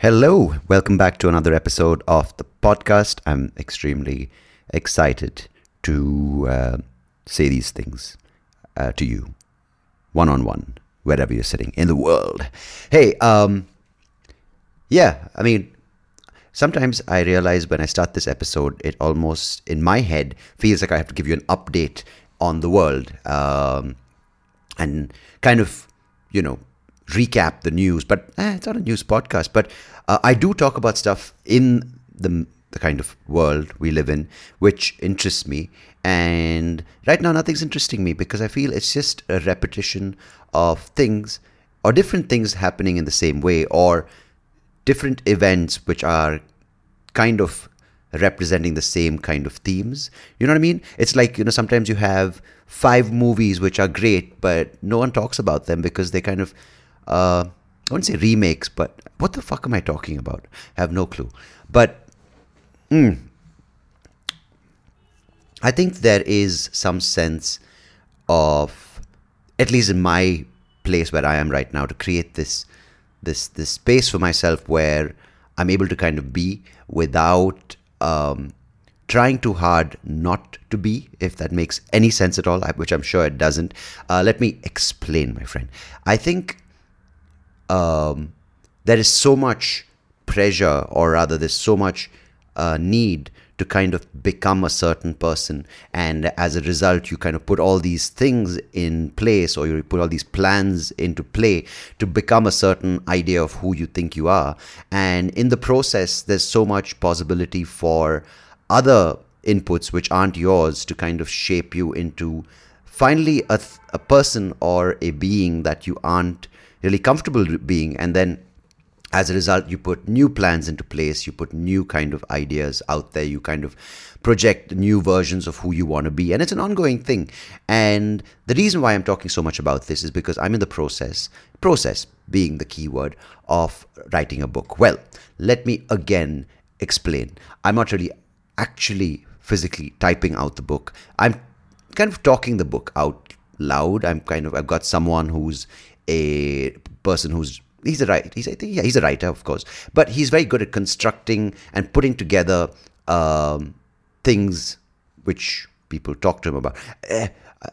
Hello, welcome back to another episode of the podcast. I'm extremely excited to uh, say these things uh, to you, one on one, wherever you're sitting in the world. Hey, um, yeah, I mean, sometimes I realize when I start this episode, it almost in my head feels like I have to give you an update on the world um, and kind of, you know, recap the news. But eh, it's not a news podcast. But uh, I do talk about stuff in the the kind of world we live in, which interests me. And right now, nothing's interesting me because I feel it's just a repetition of things or different things happening in the same way or different events which are kind of representing the same kind of themes. You know what I mean? It's like, you know, sometimes you have five movies which are great, but no one talks about them because they kind of, uh, I wouldn't say remakes, but what the fuck am I talking about? I have no clue. But mm, I think there is some sense of, at least in my place where I am right now, to create this this this space for myself where I'm able to kind of be without um, trying too hard not to be, if that makes any sense at all, which I'm sure it doesn't. Uh, let me explain, my friend. I think um, there is so much pressure, or rather, there's so much uh, need to kind of become a certain person. And as a result, you kind of put all these things in place or you put all these plans into play to become a certain idea of who you think you are. And in the process, there's so much possibility for other inputs which aren't yours to kind of shape you into finally a, a person or a being that you aren't really comfortable being. And then as a result you put new plans into place you put new kind of ideas out there you kind of project new versions of who you want to be and it's an ongoing thing. And the reason why i'm talking so much about this is because i'm in the process process being the key word of writing a book. Well let me again explain. I'm not really actually physically typing out the book. I'm kind of talking the book out loud. I'm kind of i've got someone who's a person who's he's a writer. He's, think, yeah, he's a writer, of course, but he's very good at constructing and putting together um, things which people talk to him about. Uh,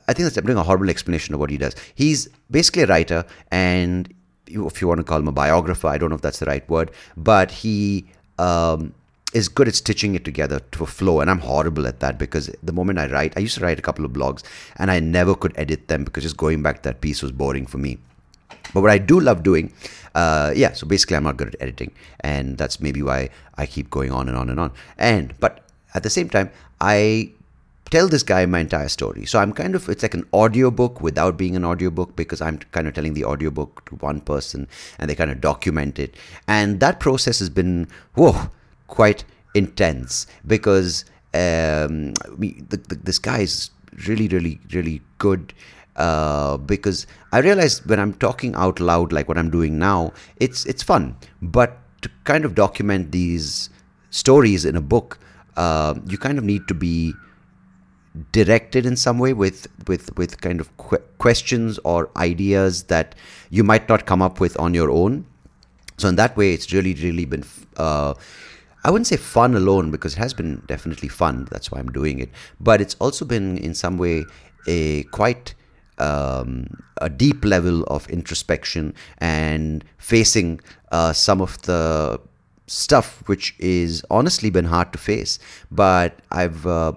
I think that's I'm doing a horrible explanation of what he does. He's basically a writer, and if you want to call him a biographer, I don't know if that's the right word, but he um, is good at stitching it together to a flow, and I'm horrible at that because the moment I write, I used to write a couple of blogs, and I never could edit them because just going back that piece was boring for me. But what I do love doing, uh, yeah, so basically I'm not good at editing. And that's maybe why I keep going on and on and on. And, but at the same time, I tell this guy my entire story. So I'm kind of, it's like an audiobook without being an audiobook because I'm kind of telling the audiobook to one person and they kind of document it. And that process has been, whoa, quite intense because um, the, the, this guy is really, really, really good uh, because I realize when I'm talking out loud, like what I'm doing now, it's it's fun. But to kind of document these stories in a book, uh, you kind of need to be directed in some way with with with kind of qu- questions or ideas that you might not come up with on your own. So in that way, it's really really been. Uh, I wouldn't say fun alone because it has been definitely fun. That's why I'm doing it. But it's also been in some way a quite um, a deep level of introspection and facing uh, some of the stuff which is honestly been hard to face. But I've uh,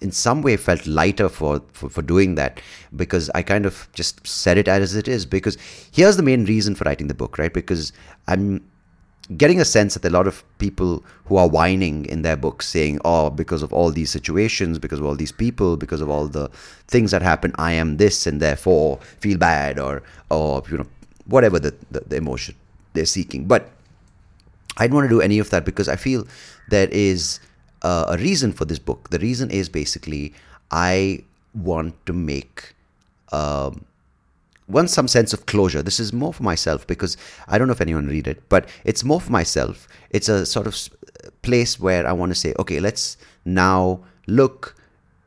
in some way felt lighter for, for, for doing that because I kind of just said it as it is. Because here's the main reason for writing the book, right? Because I'm getting a sense that a lot of people who are whining in their books saying, oh, because of all these situations, because of all these people, because of all the things that happen, I am this and therefore feel bad or, or you know, whatever the, the, the emotion they're seeking. But I don't want to do any of that because I feel there is a reason for this book. The reason is basically I want to make um, want some sense of closure. This is more for myself because I don't know if anyone read it, but it's more for myself. It's a sort of place where I want to say, okay, let's now look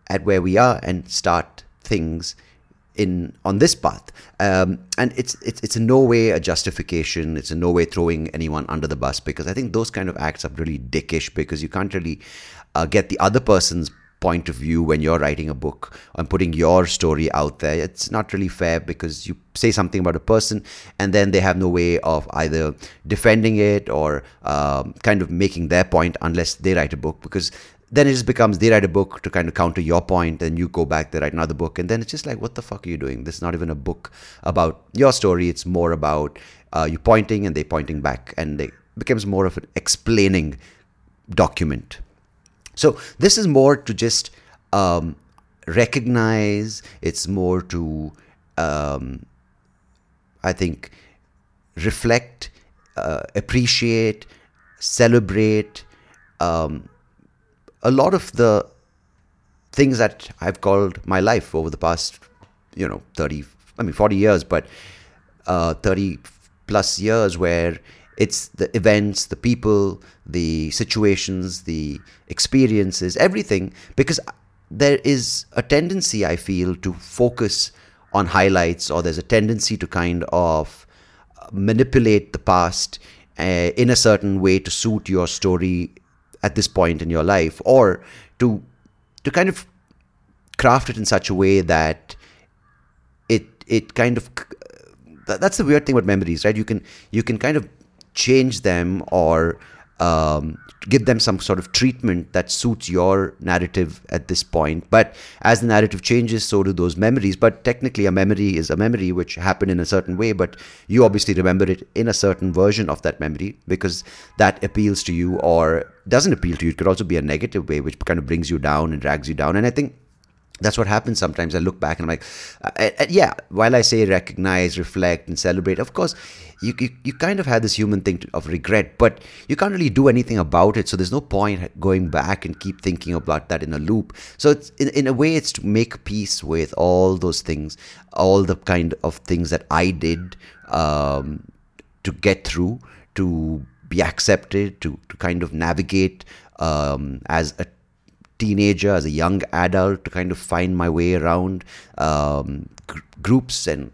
at where we are and start things in on this path um, and it's, it's it's in no way a justification it's in no way throwing anyone under the bus because i think those kind of acts are really dickish because you can't really uh, get the other person's point of view when you're writing a book and putting your story out there it's not really fair because you say something about a person and then they have no way of either defending it or um, kind of making their point unless they write a book because then it just becomes they write a book to kind of counter your point and you go back they write another book and then it's just like what the fuck are you doing? This is not even a book about your story. It's more about uh, you pointing and they pointing back and it becomes more of an explaining document so this is more to just um, recognize. It's more to um, i think reflect uh, appreciate celebrate um, a lot of the things that I've called my life over the past, you know, 30, I mean, 40 years, but uh, 30 plus years where it's the events, the people, the situations, the experiences, everything, because there is a tendency, I feel, to focus on highlights, or there's a tendency to kind of manipulate the past uh, in a certain way to suit your story at this point in your life or to to kind of craft it in such a way that it it kind of that's the weird thing about memories right? You can you can kind of change them or um, give them some sort of treatment that suits your narrative at this point. But as the narrative changes, so do those memories. But technically, a memory is a memory which happened in a certain way, but you obviously remember it in a certain version of that memory because that appeals to you or doesn't appeal to you. It could also be a negative way, which kind of brings you down and drags you down. And I think that's what happens sometimes. I look back and I'm like, uh, uh, yeah, while I say recognize, reflect, and celebrate, of course, you, you, you kind of have this human thing to, of regret, but you can't really do anything about it. So there's no point going back and keep thinking about that in a loop. So it's in, in a way, it's to make peace with all those things, all the kind of things that I did um, to get through, to be accepted, to, to kind of navigate um, as a teenager, as a young adult, to kind of find my way around um, gr- groups and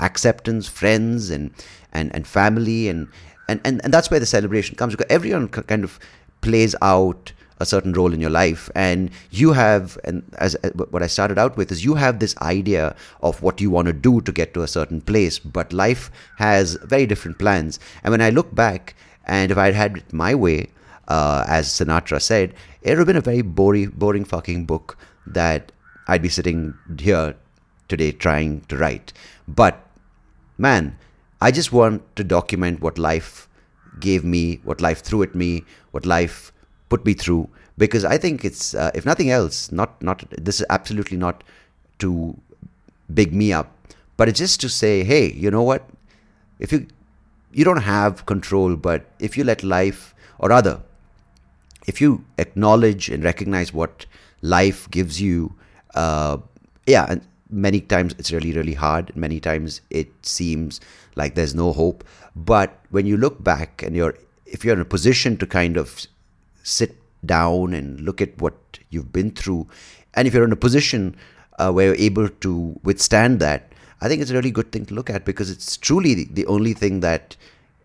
acceptance, friends, and and and family, and, and and and that's where the celebration comes because everyone kind of plays out a certain role in your life. And you have and as what i started out with is you have this idea of what you want to do to get to a certain place but life has very different plans. And when i look back and if i had it my way uh, as Sinatra said, it would have been a very boring, boring fucking book that I'd be sitting here today trying to write. But man, I just want to document what life gave me, what life threw at me, what life put me through. Because I think it's, uh, if nothing else, not not this is absolutely not to big me up, but it's just to say, hey, you know what? If you you don't have control, but if you let life, or rather, if you acknowledge and recognize what life gives you, uh, yeah, and many times it's really, really hard. Many times it seems like there's no hope. But when you look back and you're, if you're in a position to kind of sit down and look at what you've been through, and if you're in a position uh, where you're able to withstand that, I think it's a really good thing to look at because it's truly the, the only thing that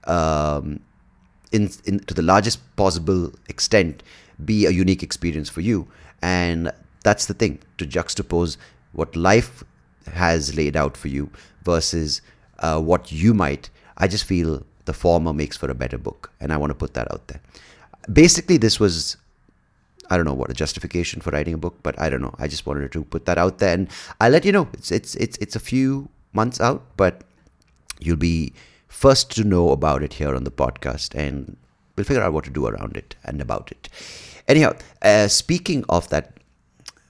um, in, in to the largest possible extent be a unique experience for you. And that's the thing to juxtapose what life has laid out for you versus uh, what you might. I just feel the former makes for a better book and i want to put that out there. Basically this was i don't know what a justification for writing a book but i don't know. I just wanted to put that out there and i let you know. It's it's it's, it's a few months out but you'll be first to know about it here on the podcast, and we'll figure out what to do around it and about it. Anyhow, uh, speaking of that,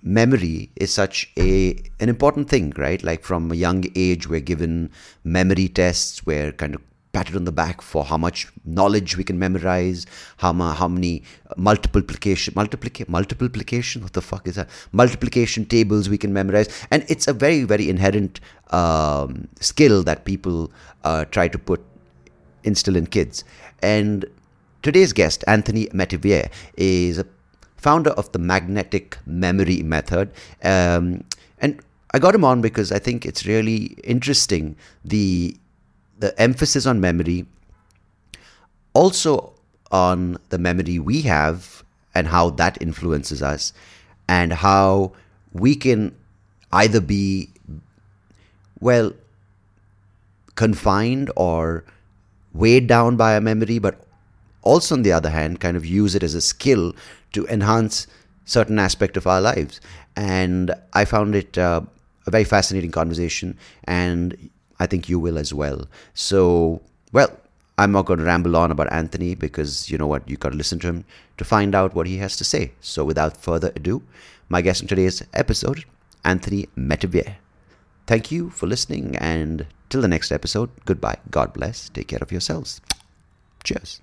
memory is such a an important thing, right? Like from a young age, we're given memory tests, we're kind of patted on the back for how much knowledge we can memorize, how, how many multiplication, multiplication, multiplication, what the fuck is that? Multiplication tables we can memorize. And it's a very, very inherent um, skill that people uh, try to put, instill in kids. And today's guest, Anthony Metivier, is a founder of the magnetic memory method. Um, and I got him on because I think it's really interesting the the emphasis on memory, also on the memory we have and how that influences us, and how we can either be well confined or weighed down by a memory, but also on the other hand, kind of use it as a skill to enhance certain aspect of our lives. And I found it uh, a very fascinating conversation, and I think you will as well. So, well, I'm not going to ramble on about Anthony because you know what, you got to listen to him to find out what he has to say. So, without further ado, my guest in today's episode, Anthony Metivier. Thank you for listening, and till the next episode, goodbye. God bless. Take care of yourselves. Cheers.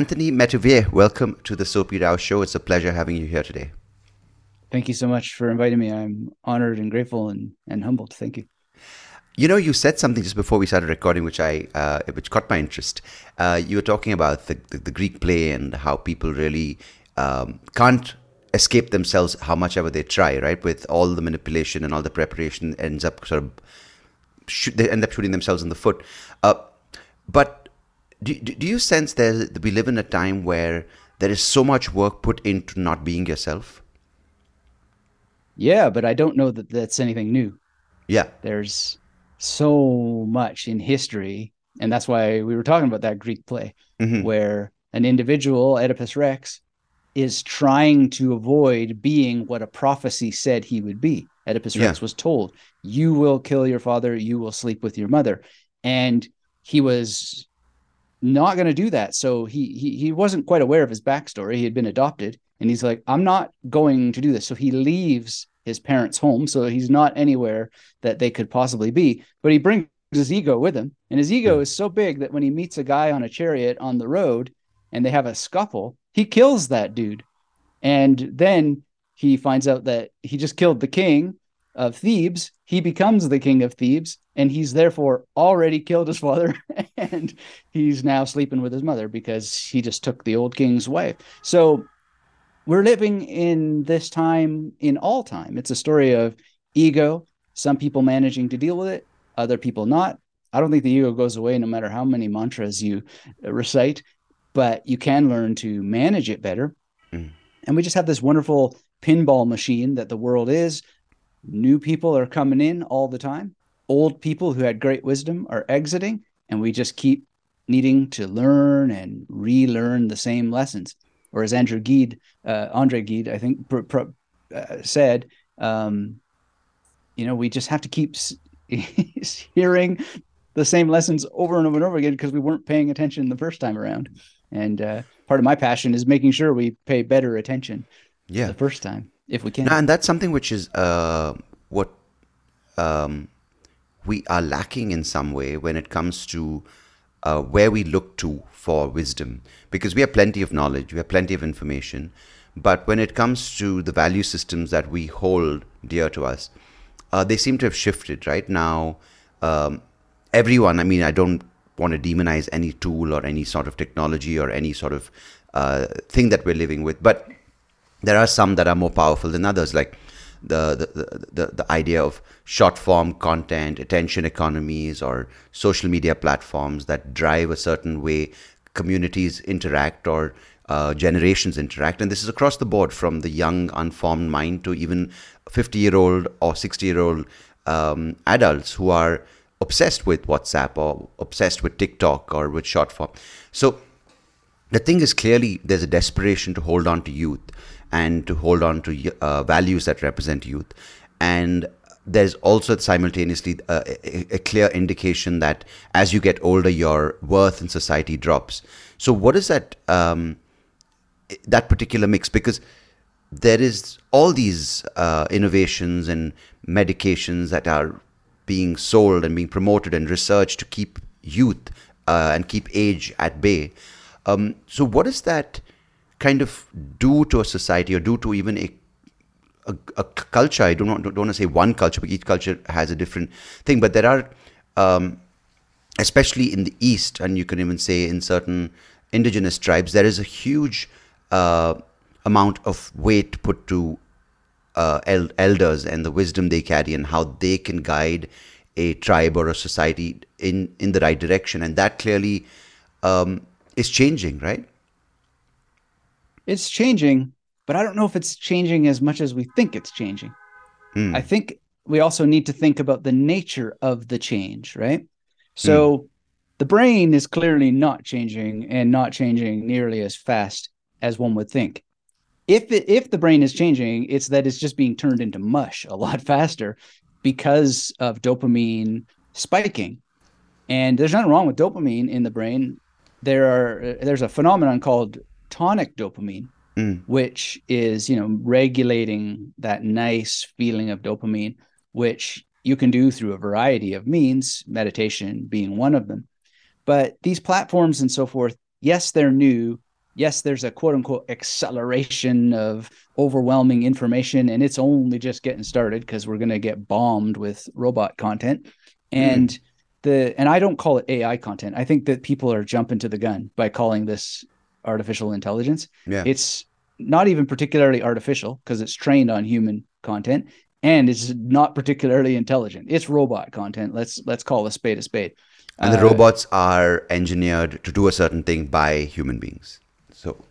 Anthony Metivier, welcome to the Soapy Rao Show. It's a pleasure having you here today. Thank you so much for inviting me. I'm honored and grateful and, and humbled. Thank you. You know, you said something just before we started recording, which I uh, which caught my interest. Uh, you were talking about the, the, the, Greek play and how people really um, can't escape themselves, how much ever they try, right? With all the manipulation and all the preparation, ends up sort of shoot, they end up shooting themselves in the foot. Uh, but do, do you sense that we live in a time where there is so much work put into not being yourself? Yeah, but I don't know that that's anything new. Yeah. There's so much in history. And that's why we were talking about that Greek play mm-hmm. where an individual, Oedipus Rex, is trying to avoid being what a prophecy said he would be. Oedipus yeah. Rex was told, You will kill your father, you will sleep with your mother. And he was not going to do that. So he, he he wasn't quite aware of his backstory. He had been adopted, and he's like, I'm not going to do this. So he leaves his parents' home, so he's not anywhere that they could possibly be. But he brings his ego with him, and his ego is so big that when he meets a guy on a chariot on the road, and they have a scuffle, he kills that dude, and then he finds out that he just killed the king of Thebes. He becomes the king of Thebes, and he's therefore already killed his father and he's now sleeping with his mother because he just took the old king's wife so we're living in this time in all time it's a story of ego some people managing to deal with it other people not i don't think the ego goes away no matter how many mantras you recite but you can learn to manage it better mm. and we just have this wonderful pinball machine that the world is new people are coming in all the time old people who had great wisdom are exiting, and we just keep needing to learn and relearn the same lessons. Or as Andrew Gide, uh, Andre Gide, I think, pr- pr- uh, said, um, you know, we just have to keep s- hearing the same lessons over and over and over again because we weren't paying attention the first time around. And uh, part of my passion is making sure we pay better attention yeah. the first time if we can. and that's something which is uh, what um, we are lacking in some way when it comes to uh, where we look to for wisdom because we have plenty of knowledge, we have plenty of information. But when it comes to the value systems that we hold dear to us, uh, they seem to have shifted. Right now, um, everyone, I mean, I don't want to demonize any tool or any sort of technology or any sort of uh, thing that we're living with, but there are some that are more powerful than others. Like the, the, the, the idea of short form content, attention economies, or social media platforms that drive a certain way communities interact or uh, generations interact. And this is across the board from the young, unformed mind to even 50 year old or 60 year old um, adults who are obsessed with WhatsApp or obsessed with TikTok or with short form. So the thing is clearly there's a desperation to hold on to youth and to hold on to uh, values that represent youth. And there's also simultaneously a, a, a, clear indication that as you get older, your worth in society drops. So, what is that um, that particular mix? Because there is all these uh, innovations and medications that are being sold and being promoted and researched to keep youth uh, and keep age at bay. Um, so, what is that? Kind of do to a society or do to even a a, a culture. I don't want, don't want to say one culture, but each culture has a different thing. But there are, um, especially in the East, and you can even say in certain indigenous tribes, there is a huge uh, amount of weight put to uh, el- elders and the wisdom they carry and how they can guide a tribe or a society in, in the right direction. And that clearly um, is changing, right? It's changing, but I don't know if it's changing as much as we think it's changing. Mm. I think we also need to think about the nature of the change, right? So mm. the brain is clearly not changing and not changing nearly as fast as one would think. If it, if the brain is changing, it's that it's just being turned into mush a lot faster because of dopamine spiking. And there's nothing wrong with dopamine in the brain. There are there's a phenomenon called tonic dopamine, mm. which is you know regulating that nice feeling of dopamine, which you can do through a variety of means, meditation being one of them. But these platforms and so forth, yes, they're new. Yes, there's a quote unquote acceleration of overwhelming information, and it's only just getting started because we're going to get bombed with robot content. And mm. the and I don't call it AI content. I think that people are jumping to the gun by calling this artificial intelligence. Yeah. It's not even particularly artificial because it's trained on human content and it's not particularly intelligent. It's robot content. Let's let's call a spade a spade. And the uh, robots are engineered to do a certain thing by human beings. So,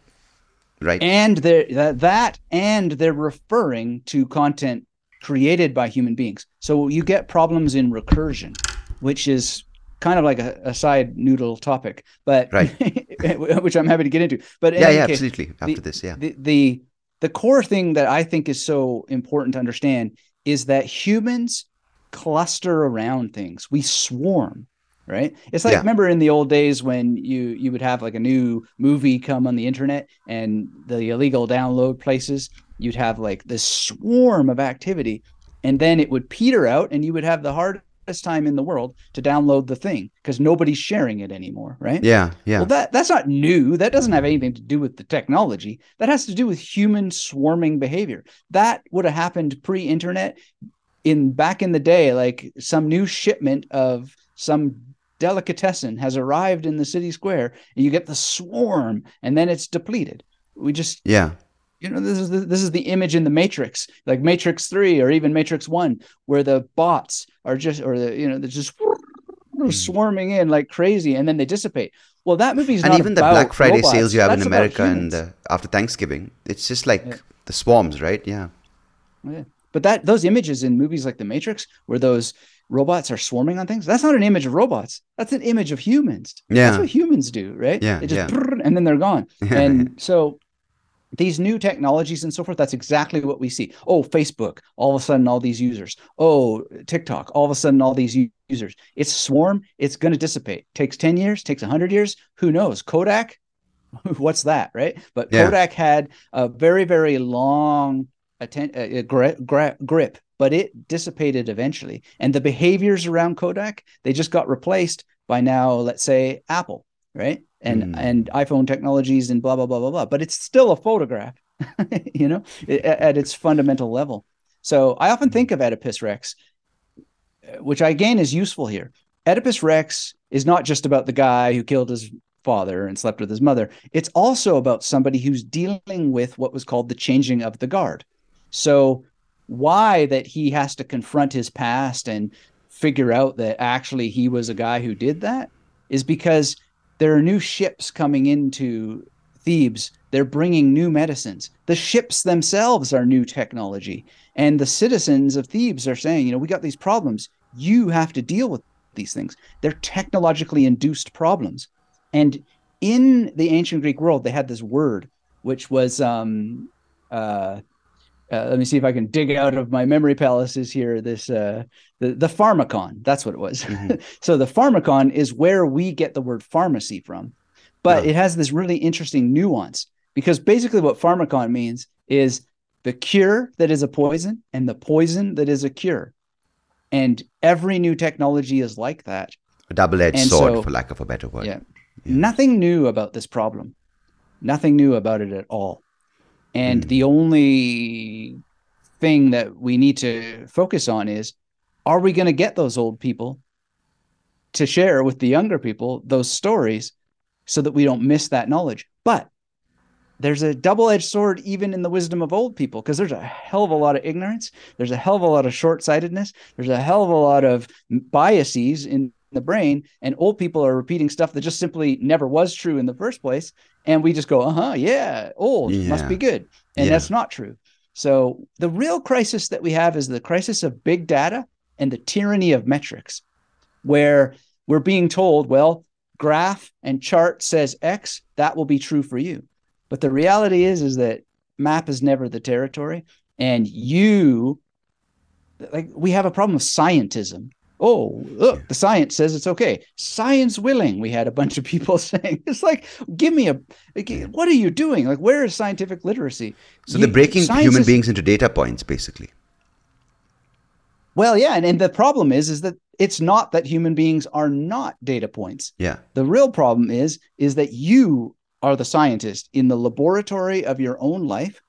right. And they that that and they're referring to content created by human beings. So you get problems in recursion, which is kind of like a, a side noodle topic, but right. which I'm happy to get into. But yeah, yeah, case, absolutely. After the, this, yeah. The, the the core thing that I think is so important to understand is that humans cluster around things. We swarm, right? It's like yeah. remember in the old days when you you would have like a new movie come on the internet and the illegal download places, you'd have like this swarm of activity and then it would peter out and you would have the hard time in the world to download the thing because nobody's sharing it anymore, right? Yeah, yeah. Well, that that's not new. That doesn't have anything to do with the technology. That has to do with human swarming behavior. That would have happened pre-internet in back in the day like some new shipment of some delicatessen has arrived in the city square and you get the swarm and then it's depleted. We just Yeah you know this is the, this is the image in the matrix like matrix 3 or even matrix 1 where the bots are just or the you know they're just hmm. swarming in like crazy and then they dissipate. Well that movie's and even the black friday robots. sales you have That's in america and uh, after thanksgiving it's just like yeah. the swarms right? Yeah. Yeah. But that those images in movies like the matrix where those robots are swarming on things that's not an image of robots. That's an image of humans. Yeah. that's what humans do right? Yeah they just yeah. and then they're gone. And so these new technologies and so forth that's exactly what we see. Oh facebook all of a sudden all these users. Oh tiktok all of a sudden all these users. It's swarm it's going to dissipate. Takes 10 years takes 100 years who knows? Kodak? What's that right? But yeah. kodak had a very very long atten- uh, grip, grip but it dissipated eventually. And the behaviors around kodak they just got replaced by now let's say apple right and mm. and iphone technologies and blah blah blah blah blah but it's still a photograph you know at, at its fundamental level. So i often think of oedipus rex which I again is useful here. Oedipus rex is not just about the guy who killed his father and slept with his mother. It's also about somebody who's dealing with what was called the changing of the guard. So why that he has to confront his past and figure out that actually he was a guy who did that is because there are new ships coming into Thebes. They're bringing new medicines. The ships themselves are new technology. And the citizens of Thebes are saying, you know, we got these problems. You have to deal with these things. They're technologically induced problems. And in the ancient Greek world, they had this word, which was um, uh, uh, let me see if I can dig out of my memory palaces here. This uh, the the pharmakon. That's what it was. Mm-hmm. so the Pharmakon is where we get the word pharmacy from, but it has this really interesting nuance because basically what Pharmakon means is the cure that is a poison and the poison that is a cure, and every new technology is like that. A double-edged and sword, so, for lack of a better word. Yeah. yeah. Nothing new about this problem. Nothing new about it at all. And mm. the only thing that we need to focus on is are we going to get those old people to share with the younger people those stories so that we don't miss that knowledge. But there's a double-edged sword even in the wisdom of old people because there's a hell of a lot of ignorance there's a hell of a lot of short-sightedness there's a hell of a lot of biases in the brain and old people are repeating stuff that just simply never was true in the first place and we just go uh-huh yeah old yeah. must be good and yeah. that's not true so the real crisis that we have is the crisis of big data and the tyranny of metrics where we're being told well graph and chart says x that will be true for you but the reality is, is that map is never the territory, and you, like, we have a problem of scientism. Oh, look, the science says it's okay. Science willing, we had a bunch of people saying. It's like, give me a, what are you doing? Like, where is scientific literacy? So you, they're breaking human is, beings into data points, basically. Well, yeah, and, and the problem is, is that it's not that human beings are not data points. Yeah. The real problem is, is that you are the scientist in the laboratory of your own life.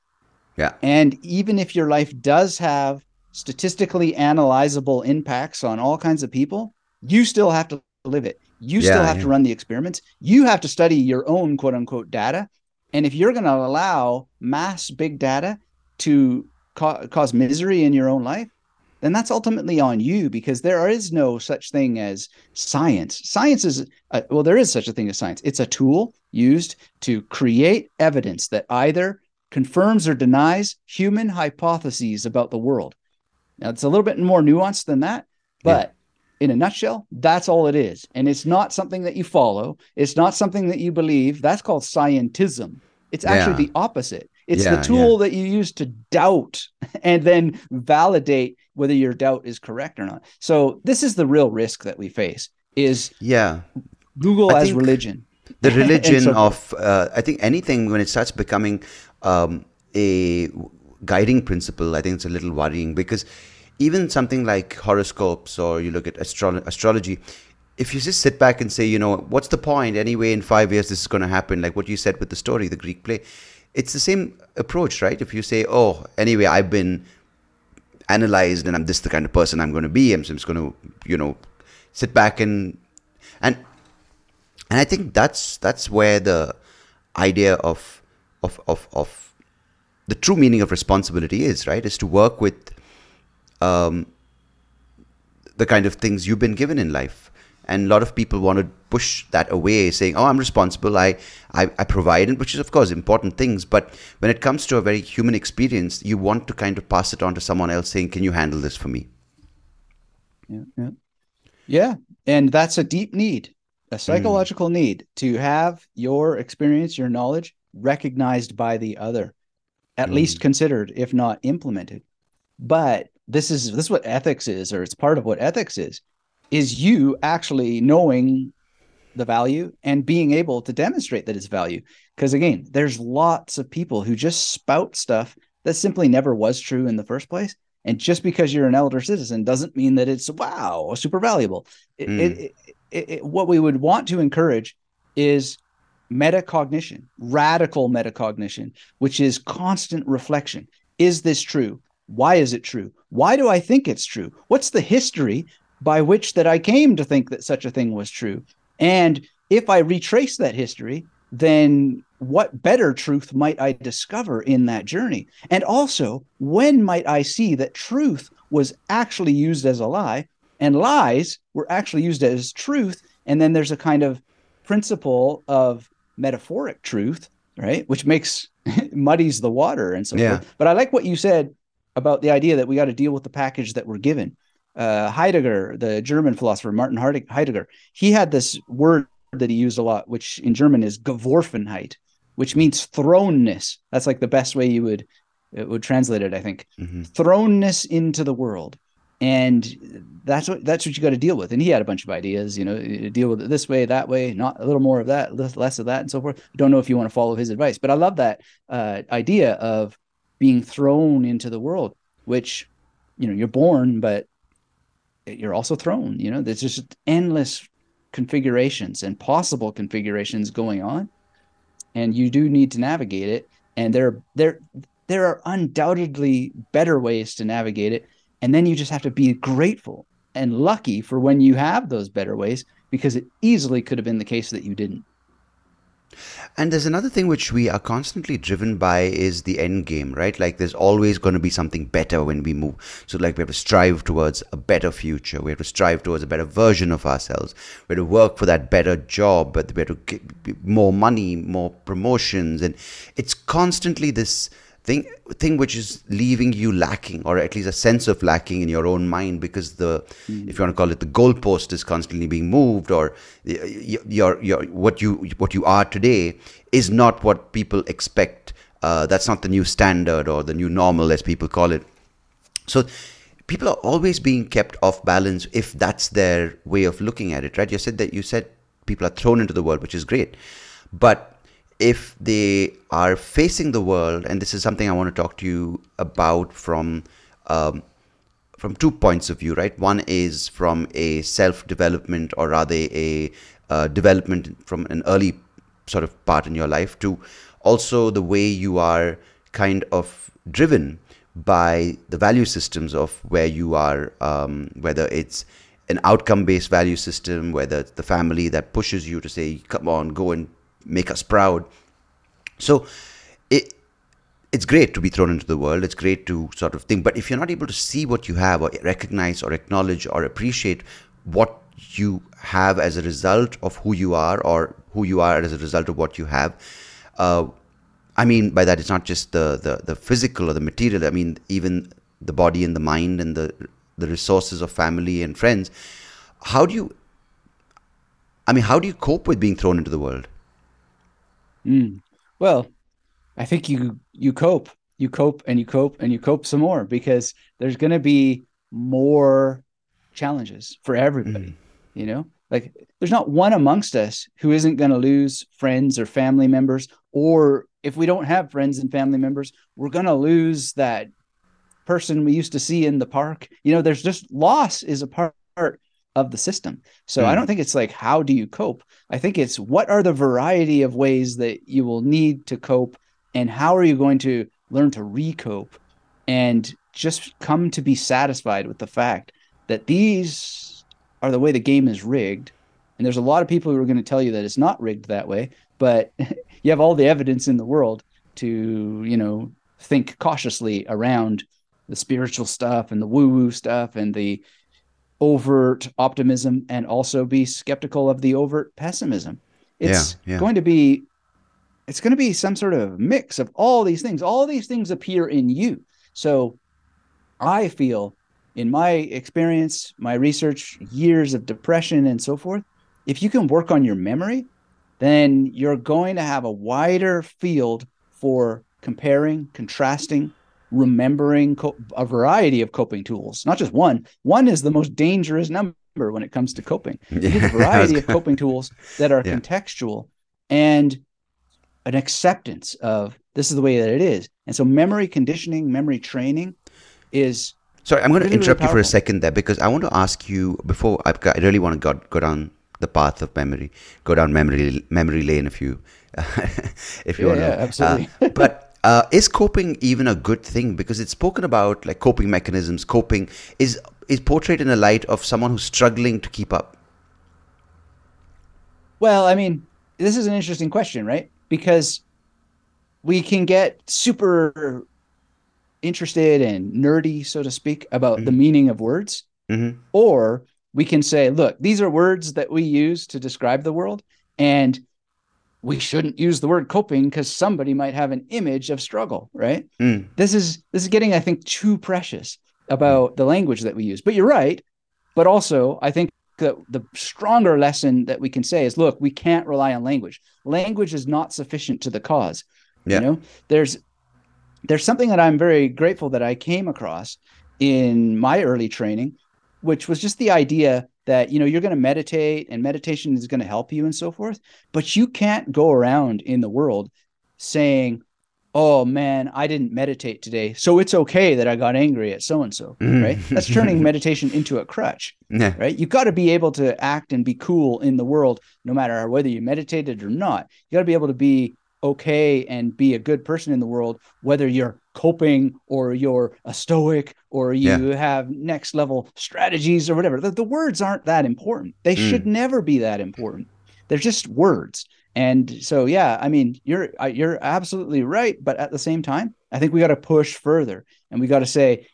Yeah. And even if your life does have statistically analyzable impacts on all kinds of people, you still have to live it. You yeah, still have yeah. to run the experiments. You have to study your own quote unquote data. And if you're going to allow mass big data to ca- cause misery in your own life, then that's ultimately on you because there is no such thing as science. Science is, a, well, there is such a thing as science. It's a tool used to create evidence that either confirms or denies human hypotheses about the world. Now, it's a little bit more nuanced than that, but yeah. in a nutshell, that's all it is. And it's not something that you follow, it's not something that you believe. That's called scientism. It's actually yeah. the opposite. It's yeah, the tool that you use to doubt and then validate whether your doubt is correct or not. So this is the real risk that we face is yeah Google I as religion. The religion so, of uh, I think anything when it starts becoming um, a guiding principle, I think it's a little worrying because even something like horoscopes or you look at astro- astrology, if you just sit back and say, you know, what's the point anyway? In five years, this is going to happen. Like what you said with the story, the Greek play, it's the same approach, right? If you say, oh, anyway, I've been analyzed and I'm this the kind of person I'm going to be. I'm just going to, you know, sit back and and and I think that's that's where the idea of of of of the true meaning of responsibility is, right? Is to work with um, the kind of things you've been given in life and a lot of people want to push that away saying oh i'm responsible i i, I provide which is of course important things but when it comes to a very human experience you want to kind of pass it on to someone else saying can you handle this for me yeah yeah, yeah. and that's a deep need a psychological mm. need to have your experience your knowledge recognized by the other at mm. least considered if not implemented but this is this is what ethics is or it's part of what ethics is is you actually knowing the value and being able to demonstrate that it's value. Because again, there's lots of people who just spout stuff that simply never was true in the first place. And just because you're an elder citizen doesn't mean that it's wow, super valuable. It, mm. it, it, what we would want to encourage is metacognition, radical metacognition, which is constant reflection. Is this true? Why is it true? Why do I think it's true? What's the history by which that I came to think that such a thing was true. And if I retrace that history, then what better truth might I discover in that journey? And also, when might I see that truth was actually used as a lie and lies were actually used as truth? And then there's a kind of principle of metaphoric truth, right? Which makes muddies the water and so yeah. forth. But I like what you said about the idea that we got to deal with the package that we're given uh, Heidegger, the German philosopher Martin Heidegger, he had this word that he used a lot, which in German is Geworfenheit, which means thrownness. That's like the best way you would it would translate it, I think. Mm-hmm. Thrownness into the world. And that's what that's what you got to deal with. And he had a bunch of ideas, you know, deal with it this way, that way, not a little more of that, less of that, and so forth. Don't know if you want to follow his advice, but I love that uh, idea of being thrown into the world, which you know you're born, but you're also thrown. You know, there's just endless configurations and possible configurations going on, and you do need to navigate it. And there, there, there are undoubtedly better ways to navigate it. And then you just have to be grateful and lucky for when you have those better ways because it easily could have been the case that you didn't. And there's another thing which we are constantly driven by is the end game, right? Like there's always going to be something better when we move. So like we have to strive towards a better future. We have to strive towards a better version of ourselves. We have to work for that better job, but we have to get more money, more promotions, and it's constantly this thing thing which is leaving you lacking or at least a sense of lacking in your own mind because the mm. if you want to call it the goalpost is constantly being moved or your your what you what you are today is not what people expect. Uh, that's not the new standard or the new normal as people call it. So people are always being kept off balance if that's their way of looking at it right? You said that you said people are thrown into the world which is great. But if they are facing the world, and this is something I want to talk to you about from um, from two points of view, right? One is from a self development, or rather a uh, development from an early sort of part in your life, to also the way you are kind of driven by the value systems of where you are, um, whether it's an outcome based value system, whether it's the family that pushes you to say, come on, go and make us proud. So it it's great to be thrown into the world. It's great to sort of think, but if you're not able to see what you have, or recognize, or acknowledge, or appreciate what you have as a result of who you are, or who you are as a result of what you have, uh, I mean by that it's not just the, the the physical or the material. I mean even the body and the mind and the the resources of family and friends. How do you? I mean, how do you cope with being thrown into the world? Mm. Well, I think you you cope, you cope, and you cope, and you cope some more because there's going to be more challenges for everybody. Mm. You know, like there's not one amongst us who isn't going to lose friends or family members, or if we don't have friends and family members, we're going to lose that person we used to see in the park. You know, there's just loss is a part of the system. So mm. I hmm. don't think it's like how do you cope? I think it's what are the variety of ways that you will need to cope and how are you going to learn to recope and just come to be satisfied with the fact that these are the way the game is rigged. And there's a lot of people who are going to tell you that it's not rigged that way, but you have all the evidence in the world to, you know, think cautiously around the spiritual stuff and the woo woo stuff and the overt optimism and also be skeptical of the overt pessimism. It's yeah, yeah. going to be it's going to be some sort of mix of all these things. All these things appear in you. So I feel in my experience, my research, years of depression and so forth, if you can work on your memory, then you're going to have a wider field for comparing, contrasting, remembering co- a variety of coping tools, not just one. One is the most dangerous number when it comes to coping. Yeah, a variety of coping tools that are yeah. contextual and an acceptance of this is the way that it is. And so memory conditioning, memory training is Sorry, I'm going really, to interrupt really you for a second there because I want to ask you before I, I really want to go, go down the path of memory, go down memory memory lane if you if you yeah, want yeah, to. absolutely. Uh, but uh, is coping even a good thing? Because it's spoken about like coping mechanisms. Coping is is portrayed in a light of someone who's struggling to keep up. Well, I mean, this is an interesting question, right? Because we can get super interested and nerdy, so to speak, about mm-hmm. the meaning of words, mm-hmm. or we can say, look, these are words that we use to describe the world, and we shouldn't use the word coping because somebody might have an image of struggle right? Mm. this is this is getting i think too precious about the language that we use. But you're right. But also i think that the stronger lesson that we can say is look we can't rely on language. Language is not sufficient to the cause yeah. you know? There's there's something that i'm very grateful that i came across in my early training which was just the idea that you know you're going to meditate and meditation is going to help you and so forth but you can't go around in the world saying oh man i didn't meditate today so it's okay that i got angry at so and so mm. right? That's turning meditation into a crutch yeah. right? You've got to be able to act and be cool in the world no matter whether you meditated or not. You got to be able to be okay and be a good person in the world whether you're coping or you're a stoic or you Yeah. have next level strategies or whatever. The, the words aren't that important. They Mm. should never be that important. They're just words. And so, yeah, I mean, you're uh, you're absolutely right. But at the same time, I think we got to push further, and we got to say,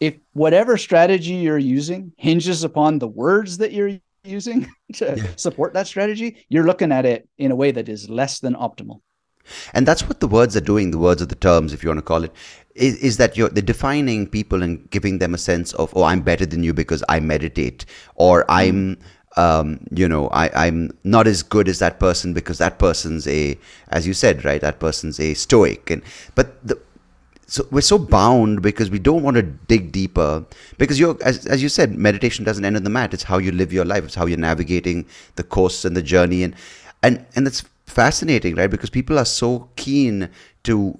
if whatever strategy you're using hinges upon the words that you're using to Yeah. support that strategy, you're looking at it in a way that is less than optimal. And that's what the words are doing, the words of the terms, if you want to call it, is, is that you're they're defining people and giving them a sense of, oh, I'm better than you because I meditate, or I'm, um, you know, I, I'm not as good as that person because that person's a, as you said, right, that person's a stoic. And but the so we're so bound because we don't want to dig deeper because you're as, as you said meditation doesn't end on the mat. It's how you live your life. It's how you're navigating the course and the journey and and and it's fascinating right? Because people are so keen to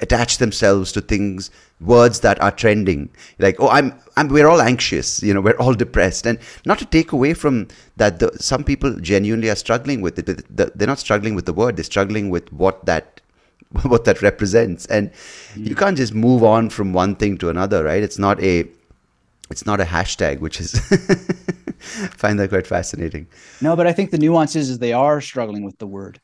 attach themselves to things words that are trending. Like oh i'm i'm we're all anxious you know we're all depressed. And not to take away from that the, some people genuinely are struggling with it. They're not struggling with the word they're struggling with what that what that represents. And hmm. you can't just move on from one thing to another right? It's not a it's not a hashtag which is find that quite fascinating No, but I think the nuance is, is they are struggling with the word.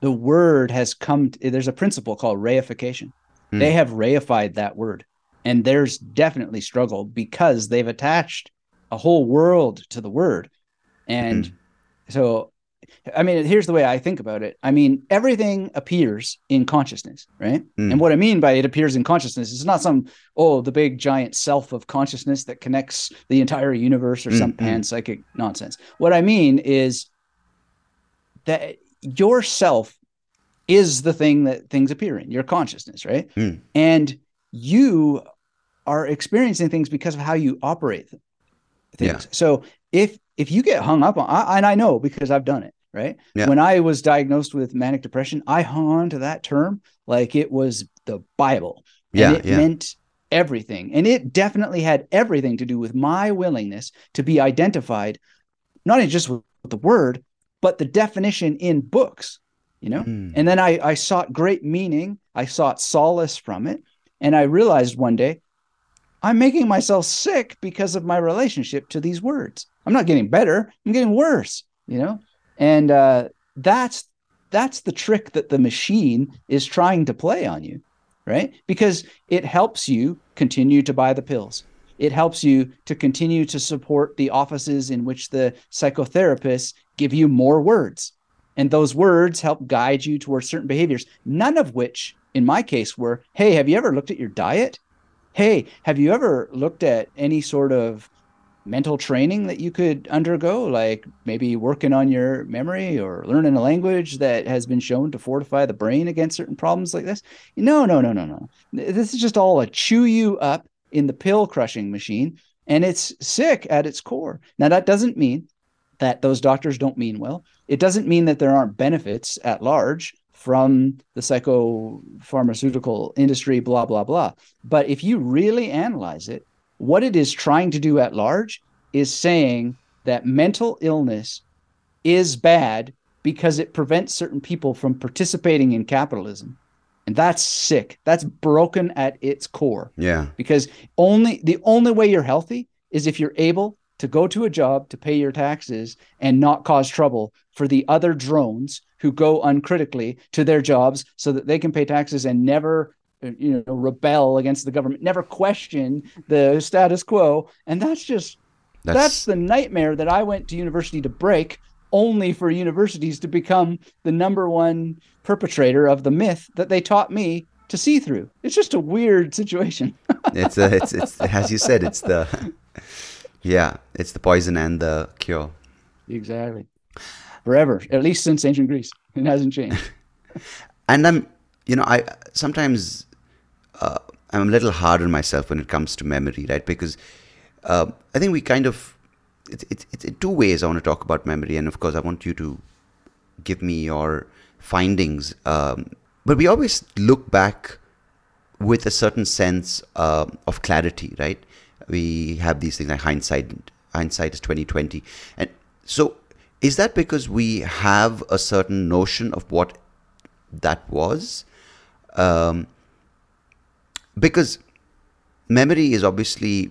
The word has come. To, there's a principle called reification. Hmm. They have reified that word, and there's definitely struggle because they've attached a whole world to the word, and Hmm. so. I mean, here's the way I think about it. I mean, everything appears in consciousness, right? Hmm. And what I mean by it appears in consciousness is not some, oh, the big giant self of consciousness that connects the entire universe or some Mm, mm. panpsychic nonsense. What I mean is that yourself is the thing that things appear in, your consciousness, right? Hmm. And you are experiencing things because of how you operate things. Yeah. So if if you get hung up on, I, and I know because I've done it, right? Yeah. When I was diagnosed with manic depression, I hung on to that term like it was the Bible. And Yeah, it yeah. meant everything. And it definitely had everything to do with my willingness to be identified, not just with the word, but the definition in books, you know? Mm. And then I, I sought great meaning. I sought solace from it. And I realized one day, I'm making myself sick because of my relationship to these words. I'm not getting better. I'm getting worse, you know? And uh, that's that's the trick that the machine is trying to play on you, right? Because it helps you continue to buy the pills. It helps you to continue to support the offices in which the psychotherapists give you more words. And those words help guide you towards certain behaviors, none of which, in my case, were hey, have you ever looked at your diet? Hey, have you ever looked at any sort of mental training that you could undergo, like maybe working on your memory or learning a language that has been shown to fortify the brain against certain problems like this? No, no, no, no, no. This is just all a chew you up in the pill crushing machine, and it's sick at its core. Now, that doesn't mean that those doctors don't mean well. It doesn't mean that there aren't benefits at large from the psychopharmaceutical industry, blah, blah, blah. But if you really analyze it, what it is trying to do at large is saying that mental illness is bad because it prevents certain people from participating in capitalism. And that's sick. That's broken at its core yeah because only the only way you're healthy is if you're able to go to a job to pay your taxes and not cause trouble for the other drones who go uncritically to their jobs so that they can pay taxes and never you know rebel against the government never question the status quo and that's just that's, that's, the nightmare that I went to university to break only for universities to become the number one perpetrator of the myth that they taught me to see through. It's just a weird situation. it's a, it's it's as you said it's the yeah it's the poison and the cure exactly. Forever, at least since ancient Greece. It hasn't changed. and i'm you know i sometimes uh, i'm a little hard on myself when it comes to memory right? Because uh, i think we kind of it's, it's, in two ways i want to talk about memory and of course i want you to give me your findings um, but we always look back with a certain sense uh, of clarity right? We have these things like hindsight hindsight is 2020 and so is that because we have a certain notion of what that was? Um, because memory is obviously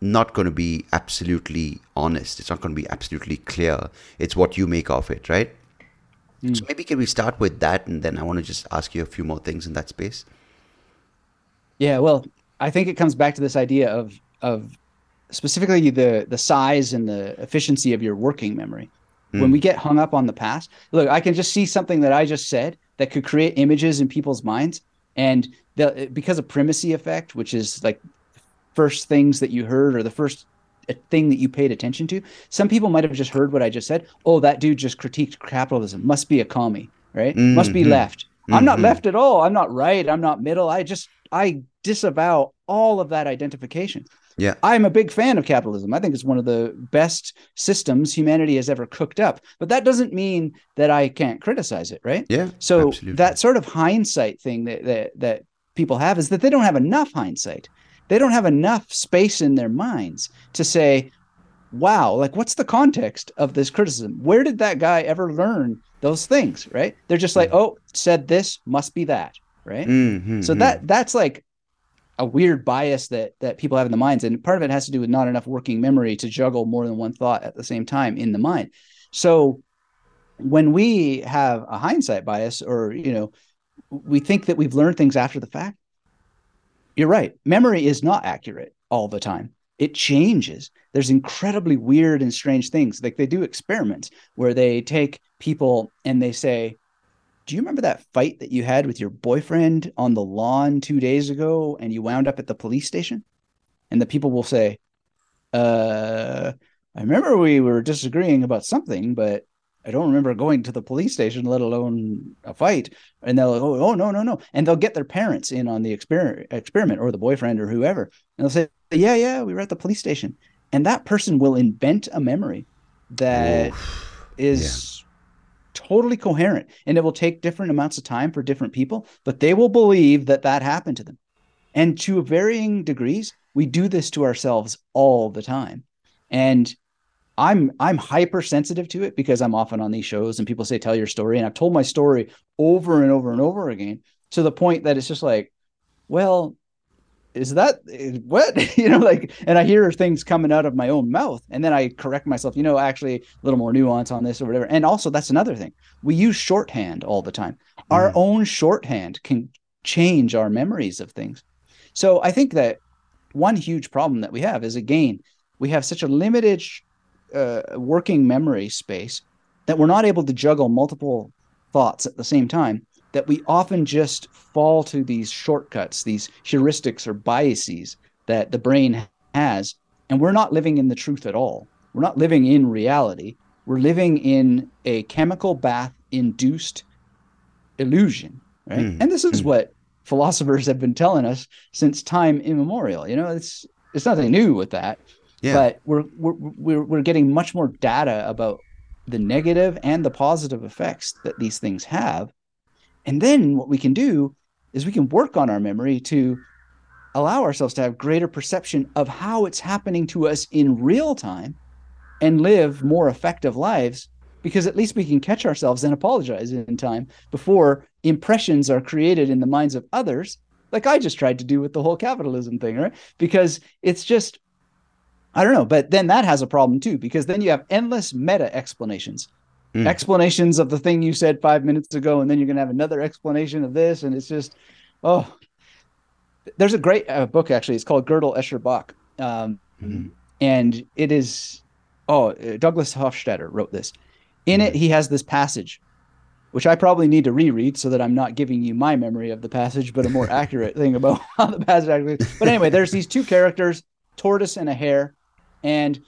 not going to be absolutely honest. It's not going to be absolutely clear. It's what you make of it, right? Mm. So maybe can we start with that, and then I want to just ask you a few more things in that space. Yeah, well, I think it comes back to this idea of of specifically the the size and the efficiency of your working memory. Mm. When we get hung up on the past, look, I can just see something that I just said that could create images in people's minds, and the, because of primacy effect, which is like first things that you heard or the first uh, thing that you paid attention to. Some people might have just heard what I just said. Oh, that dude just critiqued capitalism. Must be a commie, right? Mm-hmm. Must be left. Mm-hmm. I'm not mm-hmm. left at all. I'm not right. I'm not middle. I just I disavow all of that identification. Yeah. I'm a big fan of capitalism. I think it's one of the best systems humanity has ever cooked up. But that doesn't mean that I can't criticize it, right? Yeah. So absolutely. that sort of hindsight thing that that that people have is that they don't have enough hindsight they don't have enough space in their minds to say, wow, like what's the context of this criticism? Where did that guy ever learn those things? Right. They're just like, mm-hmm. oh, said this must be that. Right. Mm-hmm. So that that's like a weird bias that that people have in the minds. And part of it has to do with not enough working memory to juggle more than one thought at the same time in the mind. So when we have a hindsight bias or you know we think that we've learned things after the fact you're right. Memory is not accurate all the time. It changes. There's incredibly weird and strange things. Like they do experiments where they take people and they say, Do you remember that fight that you had with your boyfriend on the lawn two days ago and you wound up at the police station? And the people will say, Uh, I remember we were disagreeing about something, but I don't remember going to the police station, let alone a fight. And they'll go, oh, oh, no, no, no. And they'll get their parents in on the experiment, experiment or the boyfriend or whoever. And they'll say, yeah, yeah, we were at the police station. And that person will invent a memory that is yeah. totally coherent. And it will take different amounts of time for different people, but they will believe that that happened to them. And to varying degrees, we do this to ourselves all the time. And I'm I'm hypersensitive to it because I'm often on these shows and people say tell your story and I've told my story over and over and over again to the point that it's just like, well, is that what you know like and I hear things coming out of my own mouth and then I correct myself, you know, actually a little more nuance on this or whatever. And also that's another thing. We use shorthand all the time. Mm. Our own shorthand can change our memories of things. So I think that one huge problem that we have is again, we have such a limited uh, working memory space that we're not able to juggle multiple thoughts at the same time that we often just fall to these shortcuts these heuristics or biases that the brain has and we're not living in the truth at all. We're not living in reality. We're living in a chemical bath induced illusion right? Mm. and this is mm. what philosophers have been telling us since time immemorial you know? It's it's nothing new with that yeah. But we're, we're we're we're getting much more data about the negative and the positive effects that these things have. And then what we can do is we can work on our memory to allow ourselves to have greater perception of how it's happening to us in real time and live more effective lives because at least we can catch ourselves and apologize in time before impressions are created in the minds of others like I just tried to do with the whole capitalism thing, right? Because it's just I don't know, but then that has a problem too because then you have endless meta explanations. Mm. Explanations of the thing you said 5 minutes ago and then you're going to have another explanation of this and it's just oh there's a great uh, book actually it's called Gödel Escher Bach um, mm. and it is oh uh, Douglas Hofstadter wrote this in mm. it he has this passage which I probably need to reread so that I'm not giving you my memory of the passage, but a more accurate thing about how the passage actually. But anyway, there's these two characters, tortoise and a hare, and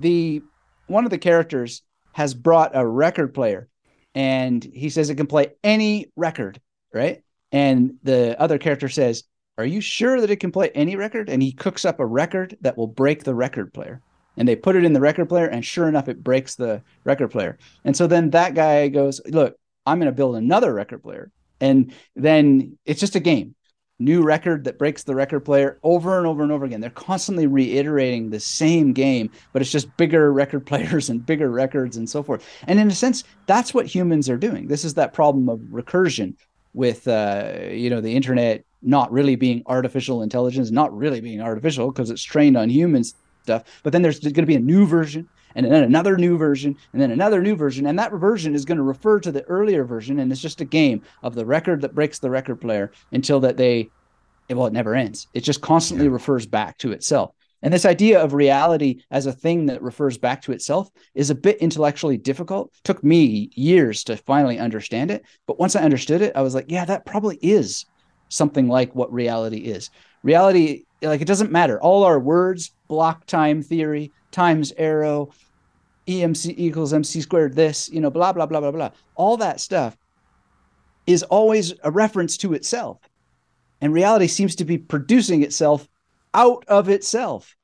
the one of the characters has brought a record player and he says it can play any record right? And the other character says are you sure that it can play any record? And he cooks up a record that will break the record player. And they put it in the record player and sure enough it breaks the record player. And so then that guy goes look i'm going to build another record player. And then it's just a game new record that breaks the record player over and over and over again. They're constantly reiterating the same game, but it's just bigger record players and bigger records and so forth. And in a sense, that's what humans are doing. This is that problem of recursion with uh, you know the internet not really being artificial intelligence, not really being artificial because it's trained on human stuff. But then there's going to be a new version and then another new version and then another new version. And that version is going to refer to the earlier version. And it's just a game of the record that breaks the record player until that they, well, it never ends. It just constantly yeah. refers back to itself. And this idea of reality as a thing that refers back to itself is a bit intellectually difficult. It took me years to finally understand it. But once I understood it, I was like, yeah, that probably is something like what reality is. Reality, like it doesn't matter. All our words, block time theory, times arrow, EMC equals MC squared, this, you know, blah, blah, blah, blah, blah. All that stuff is always a reference to itself. And reality seems to be producing itself out of itself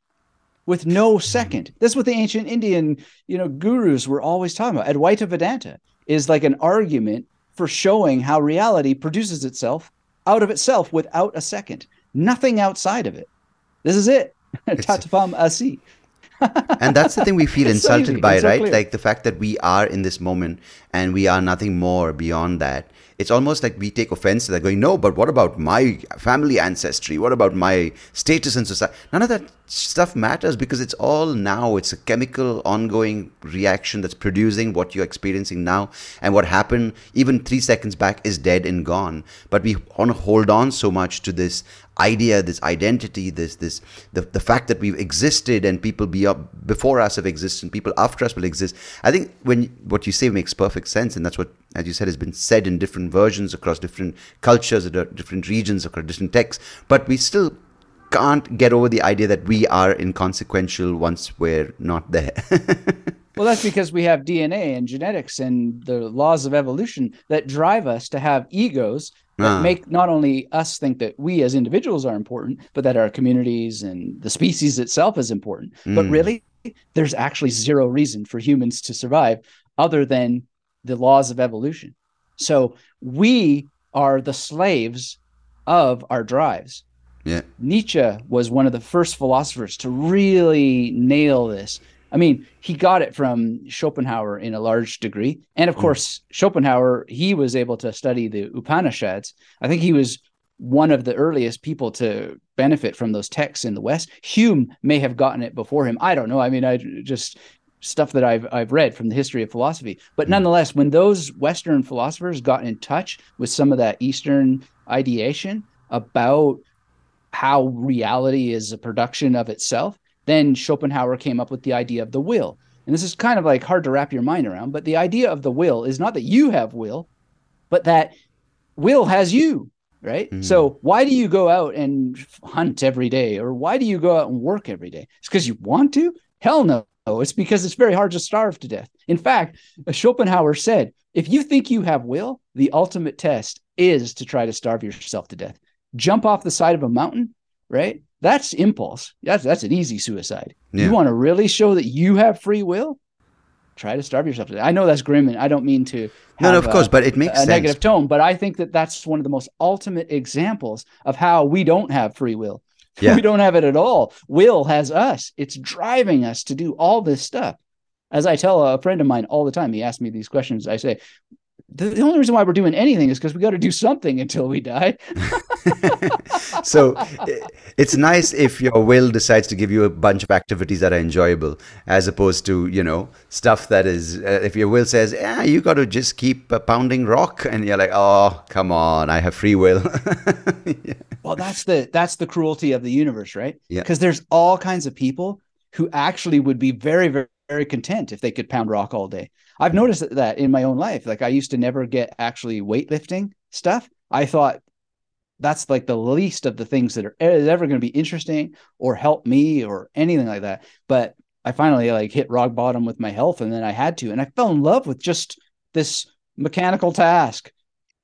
with no hmm. second. That's what the ancient Indian, you know, gurus were always talking about. Advaita Vedanta is like an argument for showing how reality produces itself out of itself without a second. Nothing outside of it. This is it. Tattvam asi. And that's the thing we feel insulted so by, so right? Clear. Like the fact that we are in this moment and we are nothing more beyond that it's almost like we take offense to that, going, no, but what about my family ancestry? What about my status in society? None of that stuff matters because it's all now. It's a chemical, ongoing reaction that's producing what you're experiencing now. And what happened even three seconds back is dead and gone. But we want to hold on so much to this idea, this identity, this this the, the fact that we've existed and people be up before us have existed and people after us will exist. I think when what you say makes perfect sense, and that's what, as you said, has been said in different versions across different cultures, uh, different regions, across different texts. But we still can't get over the idea that we are inconsequential once we're not there. well, that's because we have DNA and genetics and the laws of evolution that drive us to have egos that uh. make not only us think that we as individuals are important, but that our communities and the species itself is important. Mm. But really, there's actually zero reason for humans to survive other than the laws of evolution. So we are the slaves of our drives. Yeah. Nietzsche was one of the first philosophers to really nail this. I mean, he got it from Schopenhauer in a large degree. And of mm. course, Schopenhauer, he was able to study the Upanishads. I think he was one of the earliest people to benefit from those texts in the West. Hume may have gotten it before him. I don't know. I mean, I just stuff that I've I've read from the history of philosophy. But mm. nonetheless, when those Western philosophers got in touch with some of that Eastern ideation about how reality is a production of itself, then Schopenhauer came up with the idea of the will. And this is kind of like hard to wrap your mind around, but the idea of the will is not that you have will, but that will has you, right? Mm. So why do you go out and hunt every day or why do you go out and work every day? It's because you want to? Hell no. It's because it's very hard to starve to death. In fact, Schopenhauer said, if you think you have will, the ultimate test is to try to starve yourself to death jump off the side of a mountain, right? That's impulse. That's that's an easy suicide. Yeah. You want to really show that you have free will? Try to starve yourself. I know that's grim, and I don't mean to. no, no, of course, but it makes a sense. negative tone. But I think that that's one of the most ultimate examples of how we don't have free will. Yeah. we don't have it at all. Will has us. It's driving us to do all this stuff. As I tell a friend of mine all the time, he asks me these questions. I say, the, the only reason why we're doing anything is because we got to do something until we die. so it's nice if your will decides to give you a bunch of activities that are enjoyable, as opposed to you know stuff that is. Uh, if your will says, "Yeah, you got to just keep uh, pounding rock," and you're like, "Oh, come on, I have free will." yeah. Well, that's the that's the cruelty of the universe, right? Yeah. Because there's all kinds of people who actually would be very, very, very content if they could pound rock all day. I've noticed that in my own life. Like I used to never get actually weightlifting stuff. I thought that's like the least of the things that are eh, ever going to be interesting or help me or anything like that. But I finally like hit rock bottom with my health and then I had to. And I fell in love with just this mechanical task.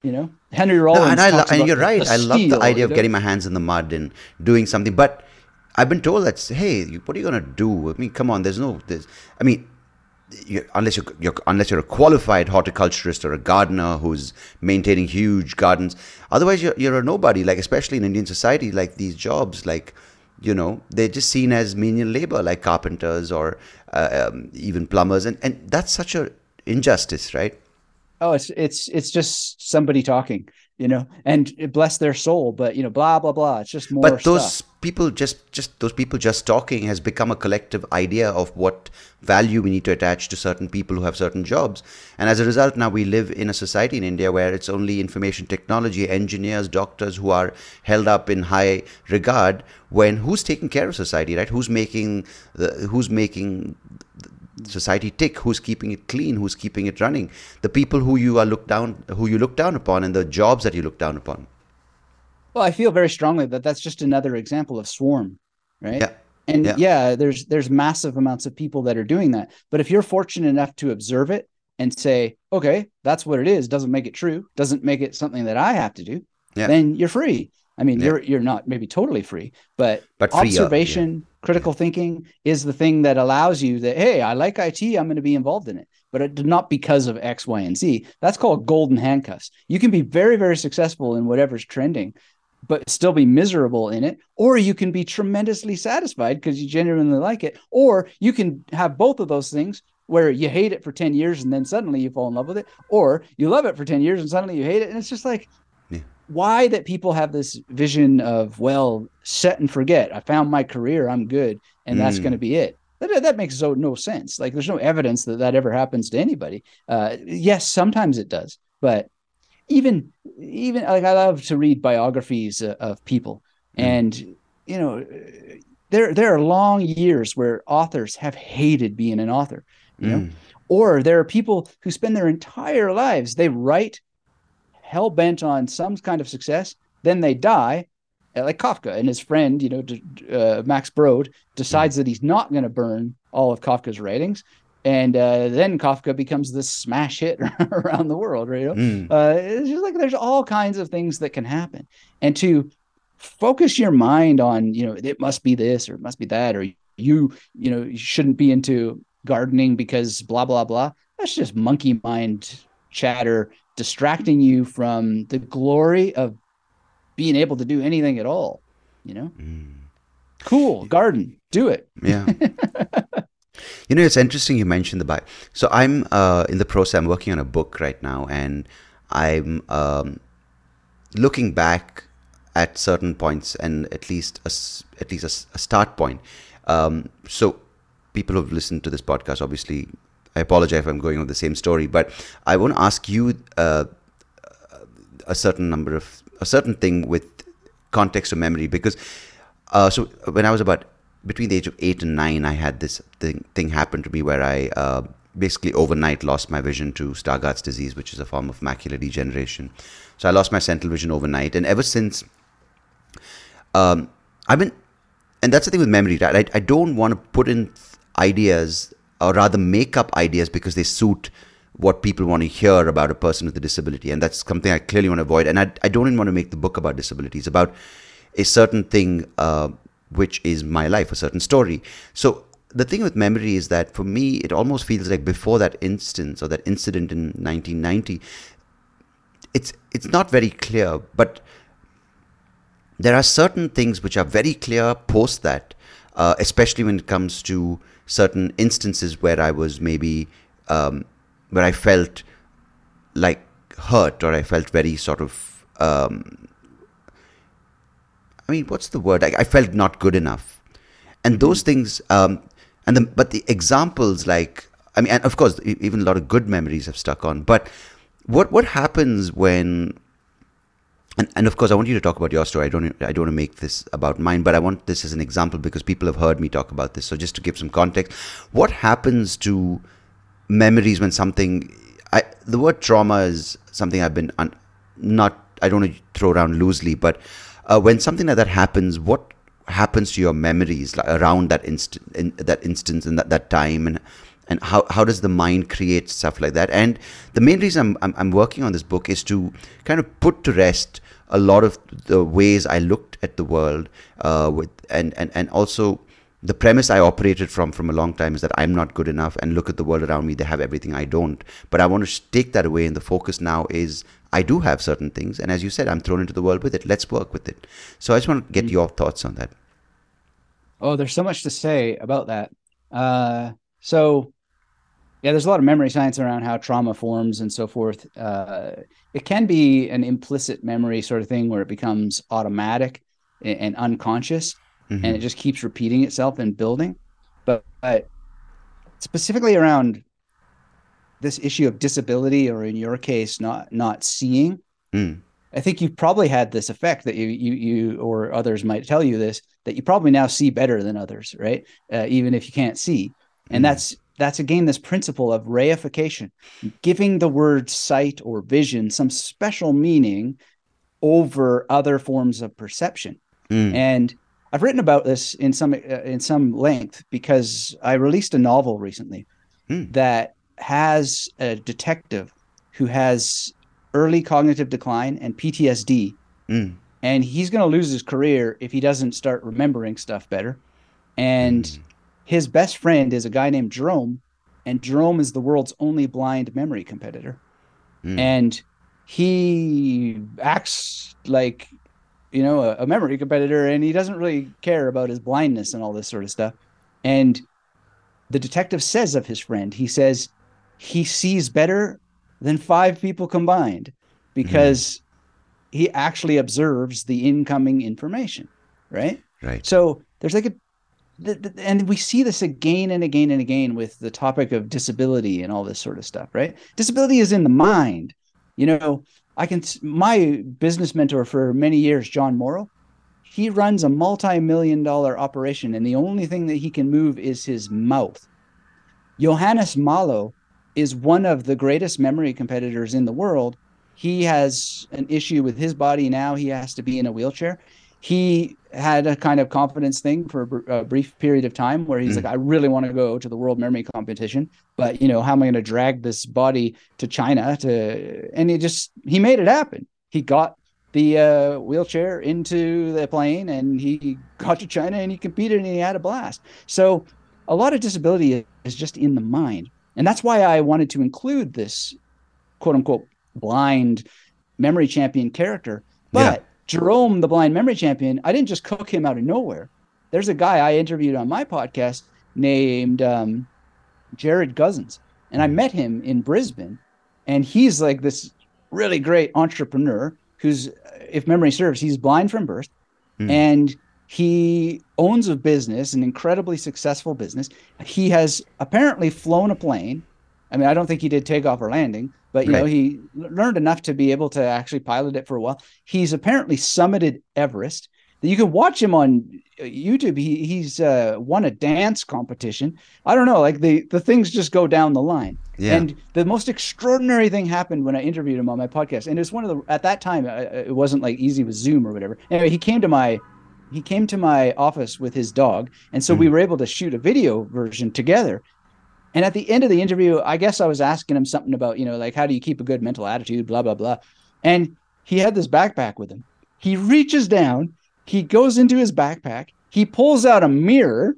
You know, Henry Rollins. No, and, I lo- and you're right. I love the idea of getting my hands in the mud and doing something. But I've been told that, hey, what are you to do? I mean, come on, there's no, there's, I mean, you, unless you're, you're, unless you're a qualified horticulturist or a gardener who's maintaining huge gardens, otherwise you're you're a nobody. Like especially in Indian society, like these jobs, like you know, they're just seen as menial labor, like carpenters or uh, um, even plumbers, and and that's such a injustice, right? Oh, it's it's it's just somebody talking. You know, and bless their soul. But you know, blah blah blah. It's just more. But those stuff. people just just those people just talking has become a collective idea of what value we need to attach to certain people who have certain jobs, and as a result, now we live in a society in India where it's only information technology engineers, doctors who are held up in high regard. When who's taking care of society, right? Who's making the who's making society tick who's keeping it clean who's keeping it running the people who you are looked down who you look down upon and the jobs that you look down upon well i feel very strongly that that's just another example of swarm right yeah and Yeah. yeah. there's there's massive amounts of people that are doing that but if you're fortunate enough to observe it and say okay that's what it is doesn't make it true doesn't make it something that i have to do Yeah. then you're free i mean Yeah. you're you're not maybe totally free but But uh, yeah. observation critical thinking is the thing that allows you that hey i like it i'm going to be involved in it but it, not because of x y and z that's called golden handcuffs you can be very very successful in whatever's trending but still be miserable in it or you can be tremendously satisfied because you genuinely like it or you can have both of those things where you hate it for 10 years and then suddenly you fall in love with it or you love it for 10 years and suddenly you hate it and it's just like. Why that people have this vision of well set and forget i found my career i'm good and that's Mm. going to be it that, that makes so no sense like there's no evidence that that ever happens to anybody uh, yes sometimes it does but even even like i love to read biographies uh, of people Mm. and you know there there are long years where authors have hated being an author you know Mm. or there are people who spend their entire lives they write hell bent on some kind of success then they die uh, like kafka and his friend you know uh, max brod decides that he's not going to burn all of kafka's writings and uh, then kafka becomes this smash hit around the world right? Mm. uh, it's just like there's all kinds of things that can happen and to focus your mind on you know it must be this or it must be that or you you know you shouldn't be into gardening because blah blah blah that's just monkey mind chatter distracting you from the glory of being able to do anything at all you know Mm. cool garden do it Yeah. you know, it's interesting you mentioned the Bible. So I'm uh, in the process. I'm working on a book right now, and I'm um, looking back at certain points and at least a, at least a a, start point. Um, so people who've listened to this podcast, obviously, I apologize if I'm going on the same story, but I want to ask you uh, a certain number of a certain thing with context of memory because uh, so when I was about between the age of eight and nine, I had this thing, thing happen to me where I uh, basically overnight lost my vision to Stargardt's disease, which is a form of macular degeneration. So I lost my central vision overnight, and ever since, um, I've been, and that's the thing with memory, right? I, I don't want to put in ideas or rather make up ideas because they suit what people want to hear about a person with a disability. And that's something I clearly want to avoid. And I, I don't even want to make the book about disabilities, about a certain thing uh, which is my life, a certain story. So the thing with memory is that for me, it almost feels like before that instance or that incident in 1990, it's it's not very clear, but there are certain things which are very clear post that, uh, especially when it comes to certain instances where I was maybe um, where I felt like hurt or I felt very sort of um, I mean, what's the word? I, I felt not good enough, and those things. Um, and the, but the examples, like I mean, and of course, even a lot of good memories have stuck on. But what what happens when? And, and of course, I want you to talk about your story. I don't I don't want to make this about mine, but I want this as an example because people have heard me talk about this. So just to give some context, what happens to memories when something? I the word trauma is something I've been un, not. I don't want to throw around loosely, but uh, when something like that happens, what happens to your memories like, around that instant, in that instance, and that, that time, and and how, how does the mind create stuff like that? And the main reason I'm, I'm I'm working on this book is to kind of put to rest a lot of the ways I looked at the world, uh, with and and and also the premise I operated from from a long time is that I'm not good enough and look at the world around me they have everything I don't. But I want to take that away and the focus now is I do have certain things and as you said I'm thrown into the world with it. Let's work with it. So I just want to get your thoughts on that. Oh, there's so much to say about that. Uh, so Yeah, there's a lot of memory science around how trauma forms and so forth. Uh, it can be an implicit memory sort of thing where it becomes automatic and, and unconscious, mm-hmm. and it just keeps repeating itself and building. But, but specifically around this issue of disability, or in your case, not not seeing, mm. I think you've probably had this effect that you you you or others might tell you this that you probably now see better than others, right? Uh, even if you can't see, and mm. that's that's again this principle of reification, giving the word sight or vision some special meaning over other forms of perception. Mm. And I've written about this in some uh, in some length because I released a novel recently mm. that has a detective who has early cognitive decline and PTSD. Mm. And he's going to lose his career if he doesn't start remembering stuff better. And mm his best friend is a guy named Jerome, and Jerome is the world's only blind memory competitor. Mm. And he acts like, you know, a, a, memory competitor, and he doesn't really care about his blindness and all this sort of stuff. And the detective says of his friend, he says he sees better than five people combined because mm. he actually observes the incoming information. Right. Right. So there's like a the, the, and we see this again and again and again with the topic of disability and all this sort of stuff, right? Disability is in the mind. You know, I can my business mentor for many years, Jon Morrow, he runs a multi-million dollar operation and the only thing that he can move is his mouth. Johannes Mallow is one of the greatest memory competitors in the world. He has an issue with his body now. He has to be in a wheelchair he had a kind of confidence thing for a, brief period of time where he's mm. like, I really want to go to the world memory competition, but you know, how am I going to drag this body to China to, and he just, he made it happen. He got the uh, wheelchair into the plane and he got to China and he competed and he had a blast. So a lot of disability is just in the mind. And that's why I wanted to include this quote unquote blind memory champion character. But yeah Jerome, the blind memory champion, I didn't just cook him out of nowhere. There's a guy I interviewed on my podcast named um, Gerrard Gosens, and I hmm. met him in Brisbane, and he's like this really great entrepreneur who's, if memory serves, he's blind from birth, mm. and he owns a business, an incredibly successful business. He has apparently flown a plane. I mean, I don't think he did takeoff or landing, but you right. know he learned enough to be able to actually pilot it for a while. He's apparently summited Everest. You can watch him on uh, YouTube. He he's uh, won a dance competition. I don't know, like the the things just go down the line. Yeah. And the most extraordinary thing happened when I interviewed him on my podcast, and it was one of the at that time uh, it wasn't like easy with Zoom or whatever. Anyway, he came to my he came to my office with his dog, and so mm-hmm. we were able to shoot a video version together. And at the end of the interview, I guess I was asking him something about, you know, like how do you keep a good mental attitude, blah, blah, blah. And he had this backpack with him. He reaches down, he goes into his backpack, he pulls out a mirror,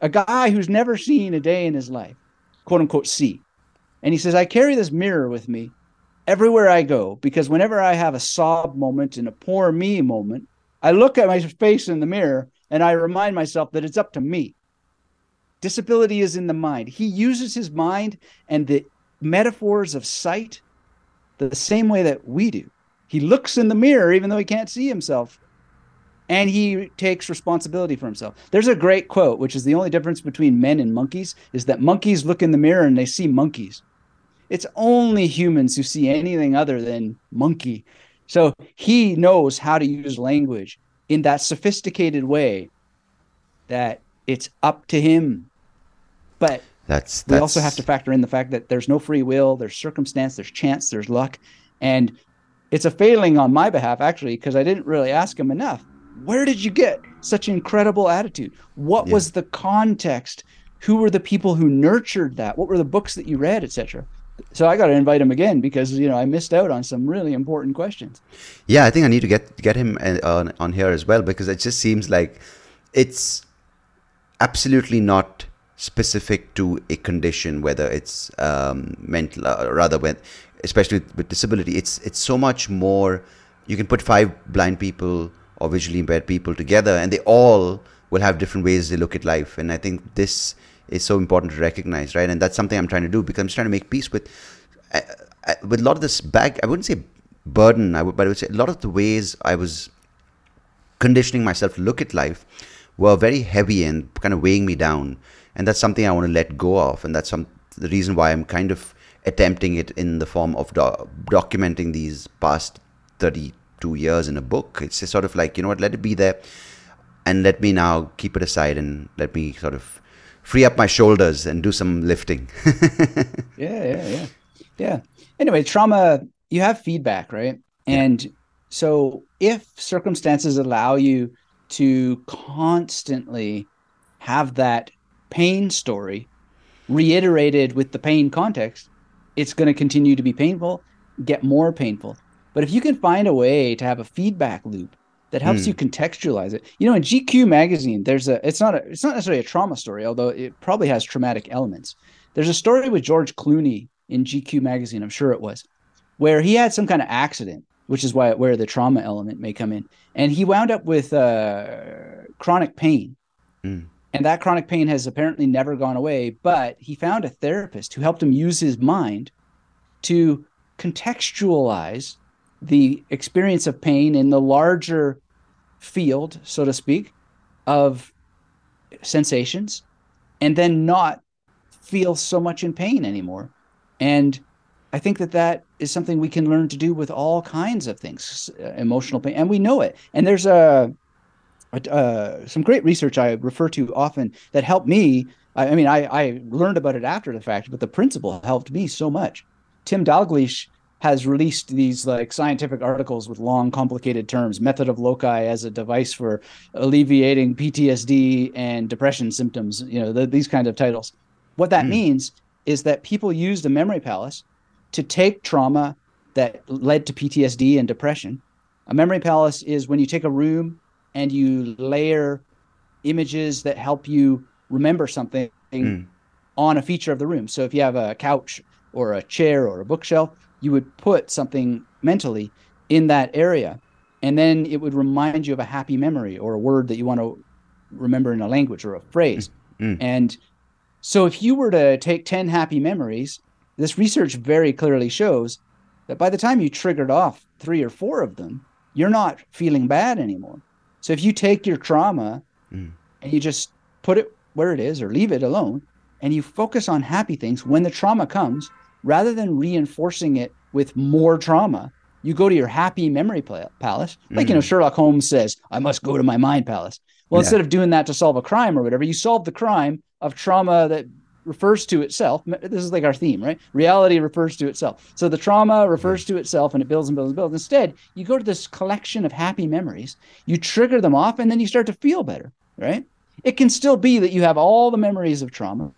a guy who's never seen a day in his life, quote unquote, see. And he says, I carry this mirror with me everywhere I go because whenever I have a sob moment and a poor me moment, I look at my face in the mirror and I remind myself that it's up to me. Disability is in the mind. He uses his mind and the metaphors of sight the same way that we do. He looks in the mirror even though he can't see himself. And he takes responsibility for himself. There's a great quote, which is the only difference between men and monkeys, is that monkeys look in the mirror and they see monkeys. It's only humans who see anything other than monkey. So he knows how to use language in that sophisticated way that it's up to him but that's, that's we also have to factor in the fact that there's no free will, there's circumstance, there's chance, there's luck, and it's a failing on my behalf actually because I didn't really ask him enough. Where did you get such incredible attitude? What yeah. was the context? Who were the people who nurtured that? What were the books that you read, etc. So I got to invite him again because you know I missed out on some really important questions. Yeah, I think I need to get get him uh, on on here as well because it just seems like it's absolutely not specific to a condition, whether it's um, mental, uh, rather when, especially with, disability, it's it's so much more. You can put five blind people or visually impaired people together, and they all will have different ways they look at life. And I think this is so important to recognize, right? And that's something I'm trying to do because I'm just trying to make peace with uh, uh, with a lot of this bag. I wouldn't say burden, I would, but I would say a lot of the ways I was conditioning myself to look at life were very heavy and kind of weighing me down. And that's something I want to let go of, and that's some the reason why I'm kind of attempting it in the form of do- documenting these past 32 years in a book. It's just sort of like, you know what, let it be there and let me now keep it aside and let me sort of free up my shoulders and do some lifting. yeah, yeah, yeah. Yeah. Anyway, trauma, you have feedback, right? And yeah. so if circumstances allow you to constantly have that pain story reiterated with the pain context, it's going to continue to be painful, get more painful. But if you can find a way to have a feedback loop that helps you hmm. contextualize it, you know, in GQ magazine, there's a it's not a it's not necessarily a trauma story, although it probably has traumatic elements. There's a story with George Clooney in GQ magazine, I'm sure it was, where he had some kind of accident, which is why where the trauma element may come in, and he wound up with uh, chronic pain. Mm. And that chronic pain has apparently never gone away, but he found a therapist who helped him use his mind to contextualize the experience of pain in the larger field, so to speak, of sensations, and then not feel so much in pain anymore. And I think that that is something we can learn to do with all kinds of things, emotional pain, and we know it. And there's a uh, some great research I refer to often that helped me. I, I mean, I, I, learned about it after the fact, but the principle helped me so much. Tim Dalgleish has released these like scientific articles with long, complicated terms. Method of loci as a device for alleviating PTSD and depression symptoms. You know, the, these kind of titles. What that mm. means is that people use the memory palace to take trauma that led to PTSD and depression. A memory palace is when you take a room and you layer images that help you remember something mm. on a feature of the room. So if you have a couch or a chair or a bookshelf, you would put something mentally in that area. And then it would remind you of a happy memory or a word that you want to remember in a language or a phrase. Mm. And so if you were to take 10 happy memories, this research very clearly shows that by the time you triggered off three or four of them, you're not feeling bad anymore. So if you take your trauma mm. and you just put it where it is or leave it alone and you focus on happy things when the trauma comes, rather than reinforcing it with more trauma, you go to your happy memory palace. Like, mm. you know, mm. Sherlock Holmes says, I must go to my mind palace. Well, yeah. instead of doing that to solve a crime or whatever, you solve the crime of trauma that refers to itself. This is like our theme, right? Reality refers to itself. So the trauma refers to itself and it builds and builds and builds. Instead, you go to this collection of happy memories, you trigger them off, and then you start to feel better, right? It can still be that you have all the memories of trauma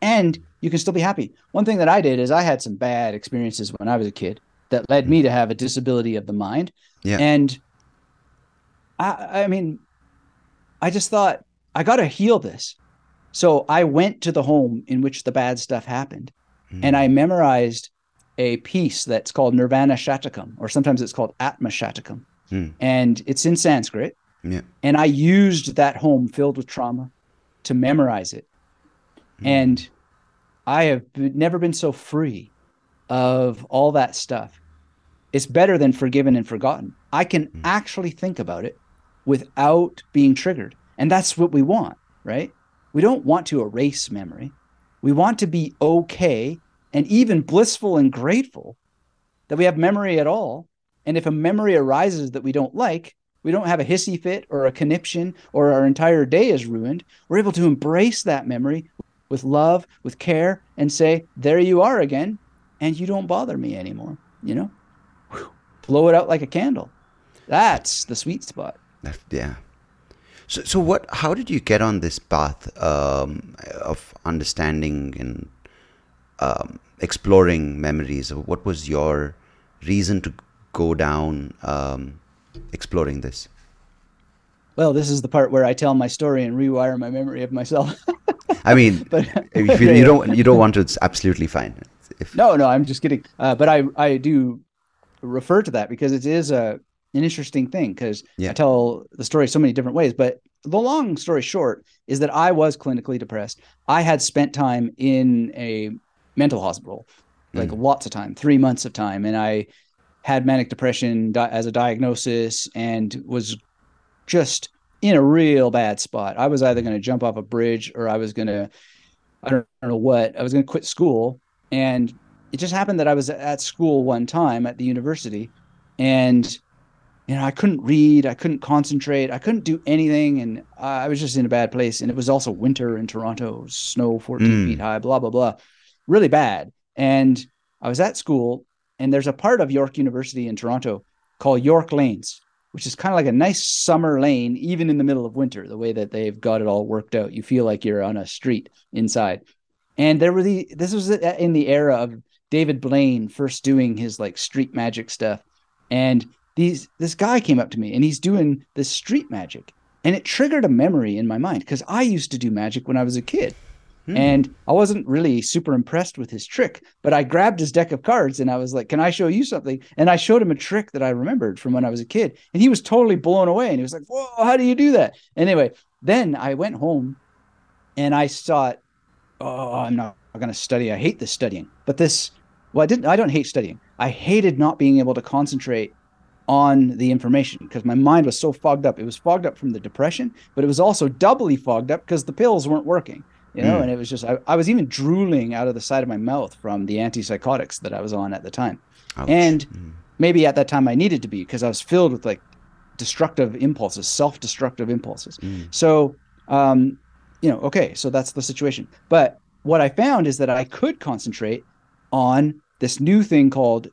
and you can still be happy. One thing that I did is I had some bad experiences when I was a kid that led me to have a disability of the mind. Yeah. And I, I mean, I just thought I got to heal this. So I went to the home in which the bad stuff happened mm. and I memorized a piece that's called Nirvana Shatakam, or sometimes it's called Atma Shatakam. Mm. And it's in Sanskrit. Yeah. And I used that home filled with trauma to memorize it. Mm. And I have never been so free of all that stuff. It's better than forgiven and forgotten. I can mm. actually think about it without being triggered. And that's what we want, right? We don't want to erase memory. We want to be okay and even blissful and grateful that we have memory at all. And if a memory arises that we don't like, we don't have a hissy fit or a conniption or our entire day is ruined. We're able to embrace that memory with love, with care, and say, There you are again, and you don't bother me anymore. You know, blow it out like a candle. That's the sweet spot. Yeah. So, so what? How did you get on this path um, of understanding and um, exploring memories? What was your reason to go down um, exploring this? Well, this is the part where I tell my story and rewire my memory of myself. I mean, but, if you, you, don't you don't want to, it's absolutely fine. If, no, no, I'm just kidding. Uh, but I I do refer to that because it is a an interesting thing because yeah. I tell the story so many different ways. But the long story short is that I was clinically depressed. I had spent time in a mental hospital, like mm. lots of time, three months of time, and I had manic depression di- as a diagnosis and was just in a real bad spot. I was either going to jump off a bridge or I was going to, I don't, I don't know what, I was going to quit school. And it just happened that I was at school one time at the university and you know, I couldn't read, I couldn't concentrate, I couldn't do anything, and I was just in a bad place. And it was also winter in Toronto, snow 14 mm. feet high, blah blah blah, really bad. And I was at school, and there's a part of York University in Toronto called York Lanes, which is kind of like a nice summer lane, even in the middle of winter. The way that they've got it all worked out, you feel like you're on a street inside. And there were the this was in the era of David Blaine first doing his like street magic stuff, and these this guy came up to me and he's doing this street magic and it triggered a memory in my mind because I used to do magic when I was a kid. Hmm. And I wasn't really super impressed with his trick, but I grabbed his deck of cards and I was like, Can I show you something? And I showed him a trick that I remembered from when I was a kid. And he was totally blown away. And he was like, Whoa, how do you do that? Anyway, then I went home and I thought, Oh, I'm not going to study. I hate this studying. But this, well, I didn't, I don't hate studying. I hated not being able to concentrate on the information because my mind was so fogged up. It was fogged up from the depression, but it was also doubly fogged up because the pills weren't working. You know, mm. and it was just I, I, was even drooling out of the side of my mouth from the antipsychotics that I was on at the time. Ouch. And mm. maybe at that time I needed to be because I was filled with like destructive impulses, self-destructive impulses. Mm. So um, you know, okay, so that's the situation. But what I found is that I could concentrate on this new thing called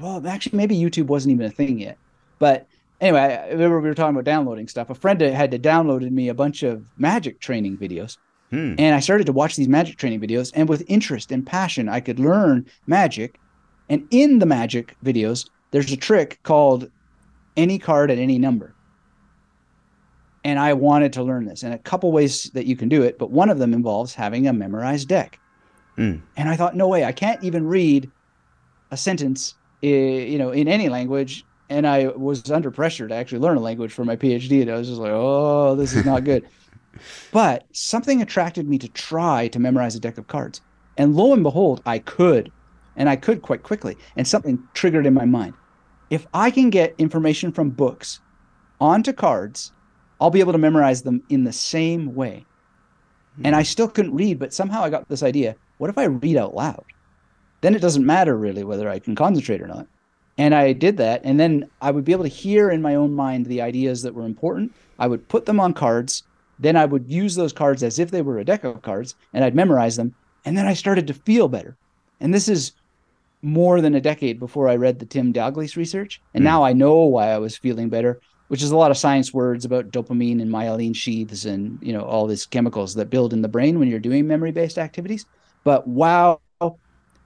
well, actually, maybe YouTube wasn't even a thing yet. But anyway, I remember we were talking about downloading stuff. A friend had to downloaded me a bunch of magic training videos. Hmm. And I started to watch these magic training videos, and with interest and passion, I could learn magic. And in the magic videos, there's a trick called any card at any number. And I wanted to learn this, and a couple ways that you can do it, but one of them involves having a memorized deck. Hmm. And I thought, no way, I can't even read a sentence you know, in any language. And I was under pressure to actually learn a language for my PhD. And I was just like, oh, this is not good. but something attracted me to try to memorize a deck of cards. And lo and behold, I could. And I could quite quickly. And something triggered in my mind. If I can get information from books onto cards, I'll be able to memorize them in the same way. And hmm. I still couldn't read, but somehow I got this idea what if I read out loud? Then it doesn't matter really whether I can concentrate or not. And I did that. And then I would be able to hear in my own mind the ideas that were important. I would put them on cards. Then I would use those cards as if they were a deck of cards and I'd memorize them. And then I started to feel better. And this is more than a decade before I read the Tim Dalgleish research. And mm. now I know why I was feeling better, which is a lot of science words about dopamine and myelin sheaths and, you know, all these chemicals that build in the brain when you're doing memory based activities. But wow,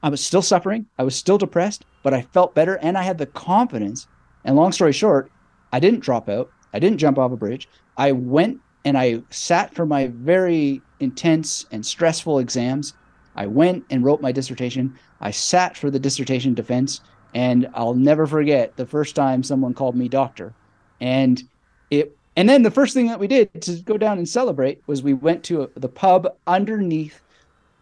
I was still suffering. I was still depressed, but I felt better and I had the confidence. And long story short, I didn't drop out. I didn't jump off a bridge. I went and I sat for my very intense and stressful exams. I went and wrote my dissertation. I sat for the dissertation defense. And I'll never forget the first time someone called me doctor. And it and then the first thing that we did to go down and celebrate was we went to a, the pub underneath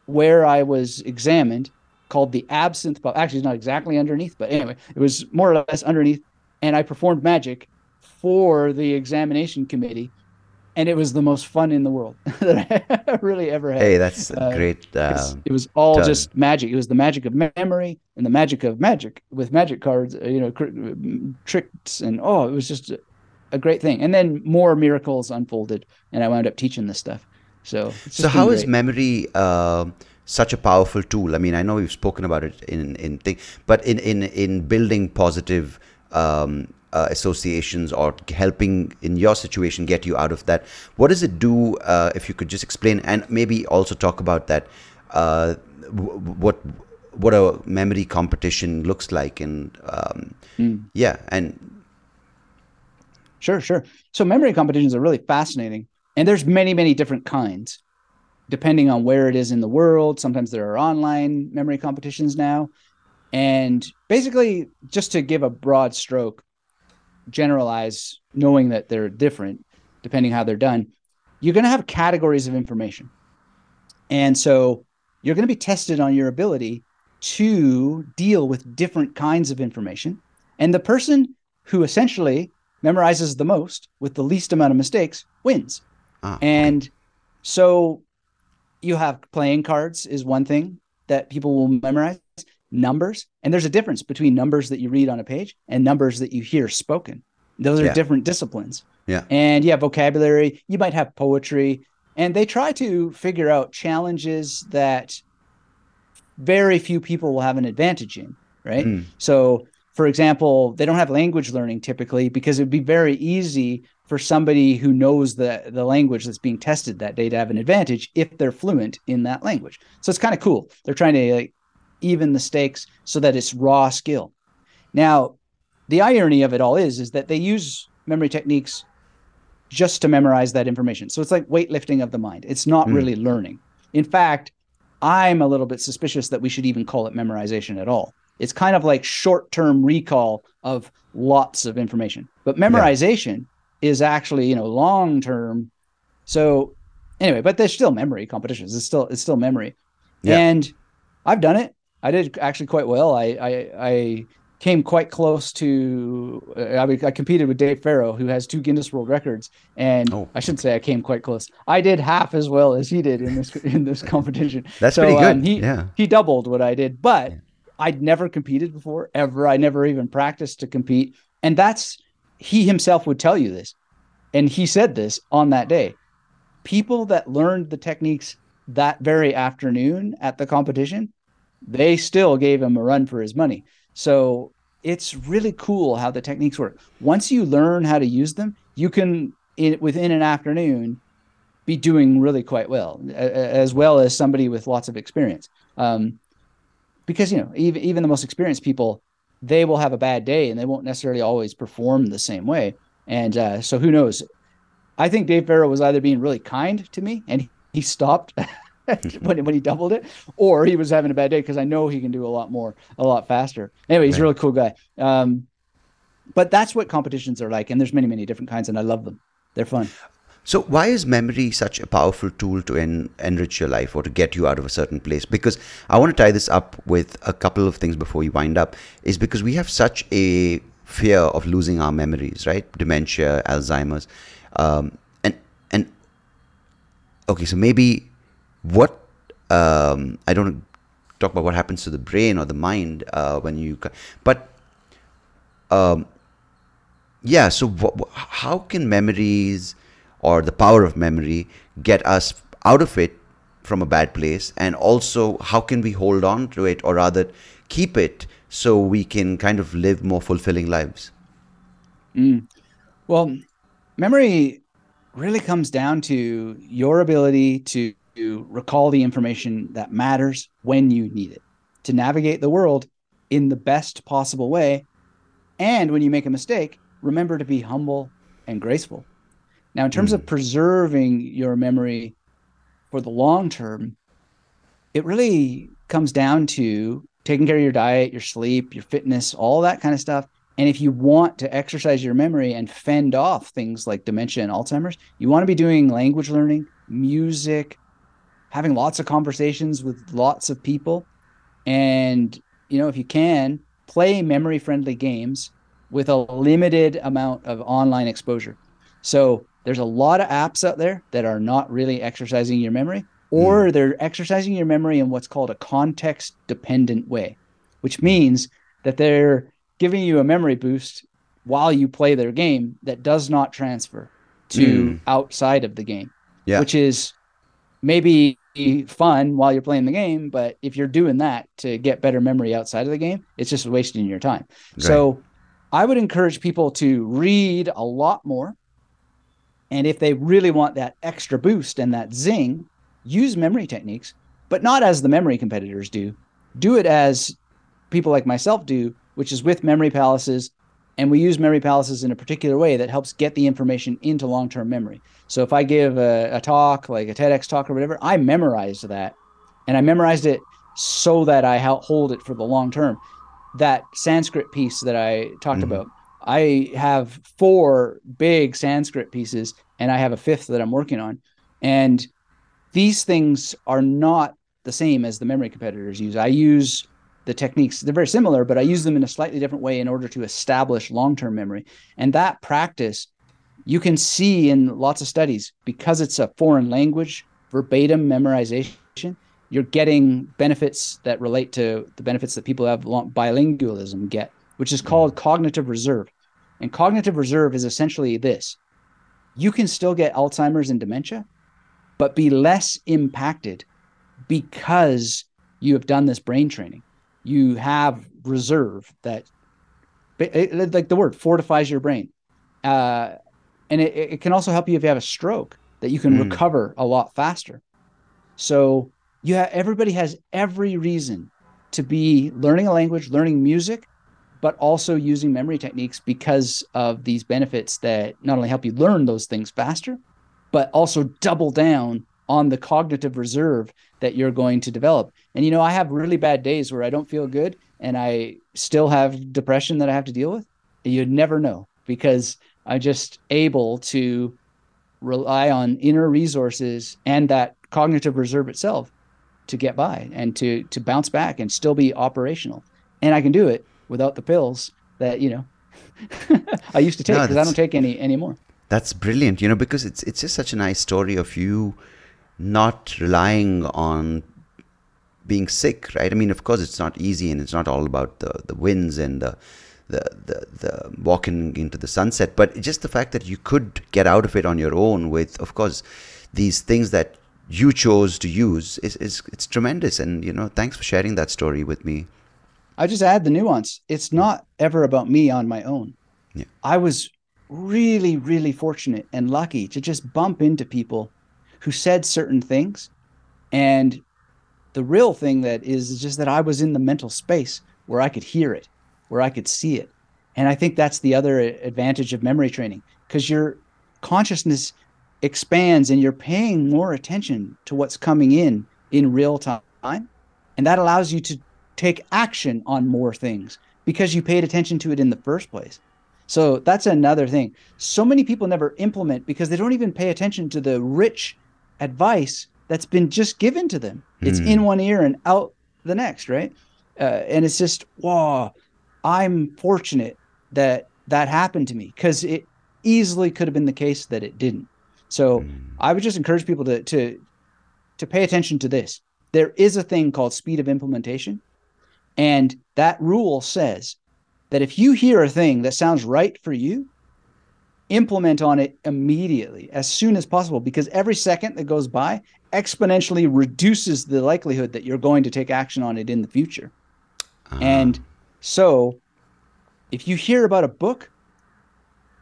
where I was examined called the Absinthe Pub. Actually, it's not exactly underneath, but anyway, it was more or less underneath. And I performed magic for the examination committee, and it was the most fun in the world that I really ever had. Hey, that's uh, great. Uh, it was all done. just magic. It was the magic of memory and the magic of magic with magic cards, uh, you know, cr- tricks, and oh, it was just a, a, great thing. And then more miracles unfolded, and I wound up teaching this stuff. So, so how great. is memory? Uh, such a powerful tool. I mean, I know we've spoken about it in in thing, but in in in building positive um, uh, associations or helping in your situation get you out of that. What does it do? Uh, if you could just explain and maybe also talk about that. Uh, what what a memory competition looks like and um, mm. yeah and sure sure so memory competitions are really fascinating and there's many many different kinds depending on where it is in the world. Sometimes there are online memory competitions now. And basically, just to give a broad stroke, generalize, knowing that they're different, depending how they're done, you're going to have categories of information. And so you're going to be tested on your ability to deal with different kinds of information. And the person who essentially memorizes the most with the least amount of mistakes wins. Ah, and so you have playing cards is one thing that people will memorize numbers and there's a difference between numbers that you read on a page and numbers that you hear spoken those are yeah. different disciplines yeah and yeah vocabulary you might have poetry and they try to figure out challenges that very few people will have an advantage in right mm. so for example they don't have language learning typically because it would be very easy for somebody who knows the the language that's being tested that day to have an advantage if they're fluent in that language. So it's kind of cool. They're trying to like, even the stakes so that it's raw skill. Now, the irony of it all is is that they use memory techniques just to memorize that information. So it's like weightlifting of the mind. It's not mm. really learning. In fact, I'm a little bit suspicious that we should even call it memorization at all. It's kind of like short-term recall of lots of information. But memorization is actually you know long term. So anyway but there's still memory competitions. It's still it's still memory. Yeah. and i've done it. I did actually quite well. I i, I came quite close to uh, I, I competed with dave farrow who has two guinness world records. And oh. i should say i came quite close. I did half as well as he did in this in this competition. That's so, pretty good. um, he, yeah. he doubled what i did. But yeah. i'd never competed before ever. I never even practiced to compete. And that's he himself would tell you this. And he said this on that day. People that learned the techniques that very afternoon at the competition, they still gave him a run for his money. So it's really cool how the techniques work. Once you learn how to use them, you can in, within an afternoon be doing really quite well, as well as somebody with lots of experience. Um, because you know, even even the most experienced people they will have a bad day and they won't necessarily always perform the same way. And uh, so who knows? I think Dave Farrow was either being really kind to me and he stopped when, when he doubled it, or he was having a bad day because I know he can do a lot more, a lot faster. Anyway, he's a really cool guy. Um, but that's what competitions are like. And there's many, many different kinds, and I love them. They're fun. So, why is memory such a powerful tool to en- enrich your life or to get you out of a certain place? Because I want to tie this up with a couple of things before we wind up. Is because we have such a fear of losing our memories, right? Dementia, Alzheimer's, um, and and okay, so maybe what um, I don't talk about what happens to the brain or the mind uh, when you, but um, yeah. So, how can memories or the power of memory get us out of it from a bad place? And also how can we hold on to it or rather keep it so we can kind of live more fulfilling lives? Mm. well memory really comes down to your ability to recall the information that matters when you need it to navigate the world in the best possible way. And when you make a mistake remember to be humble and graceful now, in terms mm. of preserving your memory for the long term, it really comes down to taking care of your diet, your sleep, your fitness, all that kind of stuff. And if you want to exercise your memory and fend off things like dementia and Alzheimer's, you want to be doing language learning, music, having lots of conversations with lots of people. And, you know, if you can, play memory friendly games with a limited amount of online exposure. So there's a lot of apps out there that are not really exercising your memory, or mm. they're exercising your memory in what's called a context dependent way, which means that they're giving you a memory boost while you play their game that does not transfer to mm. outside of the game, yeah. which is maybe fun while you're playing the game, but if you're doing that to get better memory outside of the game, it's just wasting your time. Right. So I would encourage people to read a lot more and if they really want that extra boost and that zing, use memory techniques, but not as the memory competitors do. Do it as people like myself do, which is with memory palaces. And we use memory palaces in a particular way that helps get the information into long term memory. So if I give a, a talk, like a TEDx talk or whatever, I memorized that. And I memorized it so that I hold it for the long term. That Sanskrit piece that I talked mm-hmm. about, I have four big Sanskrit pieces and I have a fifth that I'm working on. And these things are not the same as the memory competitors use. I use the techniques, they're very similar, but I use them in a slightly different way in order to establish long term memory. And that practice, you can see in lots of studies because it's a foreign language, verbatim memorization, you're getting benefits that relate to the benefits that people have bilingualism get, which is called cognitive reserve. And cognitive reserve is essentially this you can still get Alzheimer's and dementia, but be less impacted because you have done this brain training. You have reserve that, like the word, fortifies your brain. Uh, and it, it, can also help you if you have a stroke that you can mm. recover a lot faster. So you have, everybody has every reason to be learning a language, learning music, but also using memory techniques because of these benefits that not only help you learn those things faster, but also double down on the cognitive reserve that you're going to develop. And you know, I have really bad days where I don't feel good and I still have depression that I have to deal with. You'd never know because I'm just able to rely on inner resources and that cognitive reserve itself to get by and to to bounce back and still be operational. And I can do it without the pills that you know I used to take because no, I don't take any anymore. That's brilliant, you know, because it's it's just such a nice story of you not relying on being sick, right? I mean, of course, it's not easy, and it's not all about the the wins and the the, the, the walking into the sunset, but just the fact that you could get out of it on your own with, of course, these things that you chose to use is, is it's tremendous. And you know, thanks for sharing that story with me. I just add the nuance. It's not ever about me on my own. Yeah. I was really, really fortunate and lucky to just bump into people who said certain things. And the real thing that is, is just that I was in the mental space where I could hear it, where I could see it. And I think that's the other advantage of memory training because your consciousness expands and you're paying more attention to what's coming in in real time. And that allows you to take action on more things because you paid attention to it in the first place. So that's another thing. So many people never implement because they don't even pay attention to the rich advice that's been just given to them. It's mm. in one ear and out the next, right? Uh, and it's just, wow, I'm fortunate that that happened to me because it easily could have been the case that it didn't. So mm. I would just encourage people to to to pay attention to this. There is a thing called speed of implementation, and that rule says that if you hear a thing that sounds right for you, implement on it immediately as soon as possible because every second that goes by exponentially reduces the likelihood that you're going to take action on it in the future. Uh-huh. And so if you hear about a book,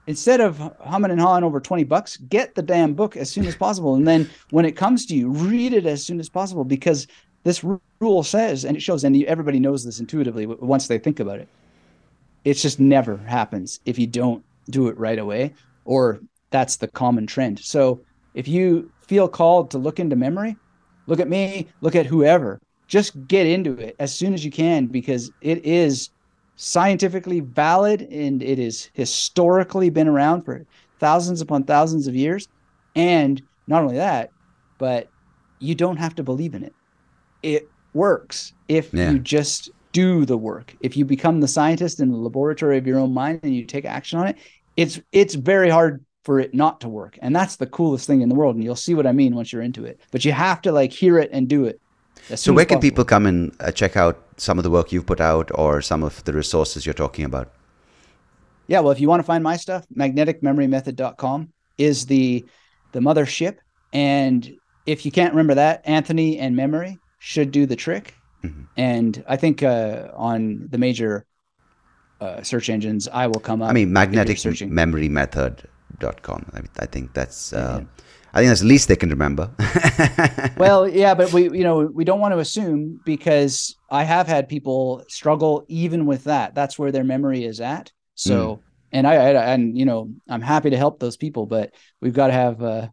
instead of humming and hawing over 20 bucks, get the damn book as soon as possible. And then when it comes to you, read it as soon as possible because this rule says, and it shows, and everybody knows this intuitively once they think about it. It just never happens if you don't do it right away, or that's the common trend. So if you feel called to look into memory, look at me, look at whoever, just get into it as soon as you can because it is scientifically valid and it is historically been around for thousands upon thousands of years. And not only that, but you don't have to believe in it it works if yeah. you just do the work. If you become the scientist in the laboratory of your own mind and you take action on it, it's it's very hard for it not to work. And that's the coolest thing in the world. And you'll see what I mean once you're into it. But you have to like hear it and do it. So where can people come and uh, check out some of the work you've put out or some of the resources you're talking about? Yeah, well, if you want to find my stuff, magneticmemorymethod.com is the the mothership. And if you can't remember that, Anthony and memory should do the trick. Mm-hmm. And I think uh, on the major uh, search engines, I will come up. I mean, magnetic memory method.com. I, mean, I think that's. Uh, I think that's the least they can remember. well, yeah, but we, you know, we don't want to assume because I have had people struggle even with that. That's where their memory is at. So, mm. and I, I, and you know, I'm happy to help those people, but we've got to have uh,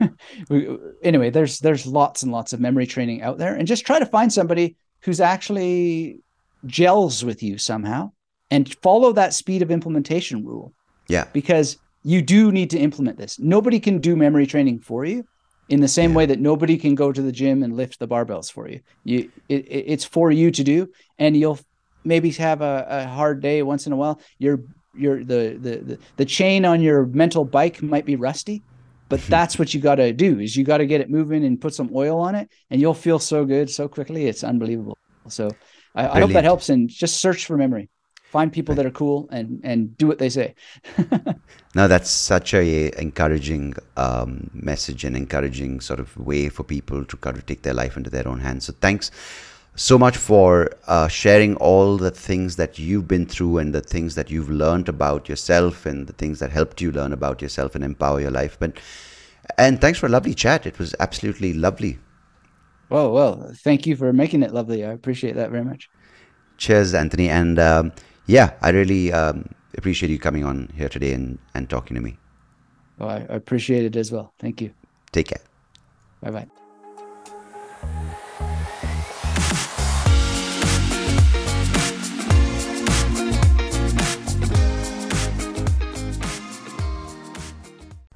anyway, there's there's lots and lots of memory training out there, and just try to find somebody who's actually gels with you somehow, and follow that speed of implementation rule. Yeah, because you do need to implement this. Nobody can do memory training for you in the same yeah. way that nobody can go to the gym and lift the barbells for you. You it, it's for you to do and you'll maybe have a, a hard day once in a while. Your your the, the the the chain on your mental bike might be rusty, but that's what you got to do is you got to get it moving and put some oil on it and you'll feel so good so quickly. It's unbelievable. So I, I hope that helps and just search for memory find people that are cool and and do what they say now that's such a encouraging um, message and encouraging sort of way for people to kind of take their life into their own hands so thanks so much for uh, sharing all the things that you've been through and the things that you've learned about yourself and the things that helped you learn about yourself and empower your life but and thanks for a lovely chat it was absolutely lovely well well thank you for making it lovely i appreciate that very much cheers anthony and um, yeah, I really um, appreciate you coming on here today and, and talking to me. Well, I appreciate it as well. Thank you. Take care. Bye bye.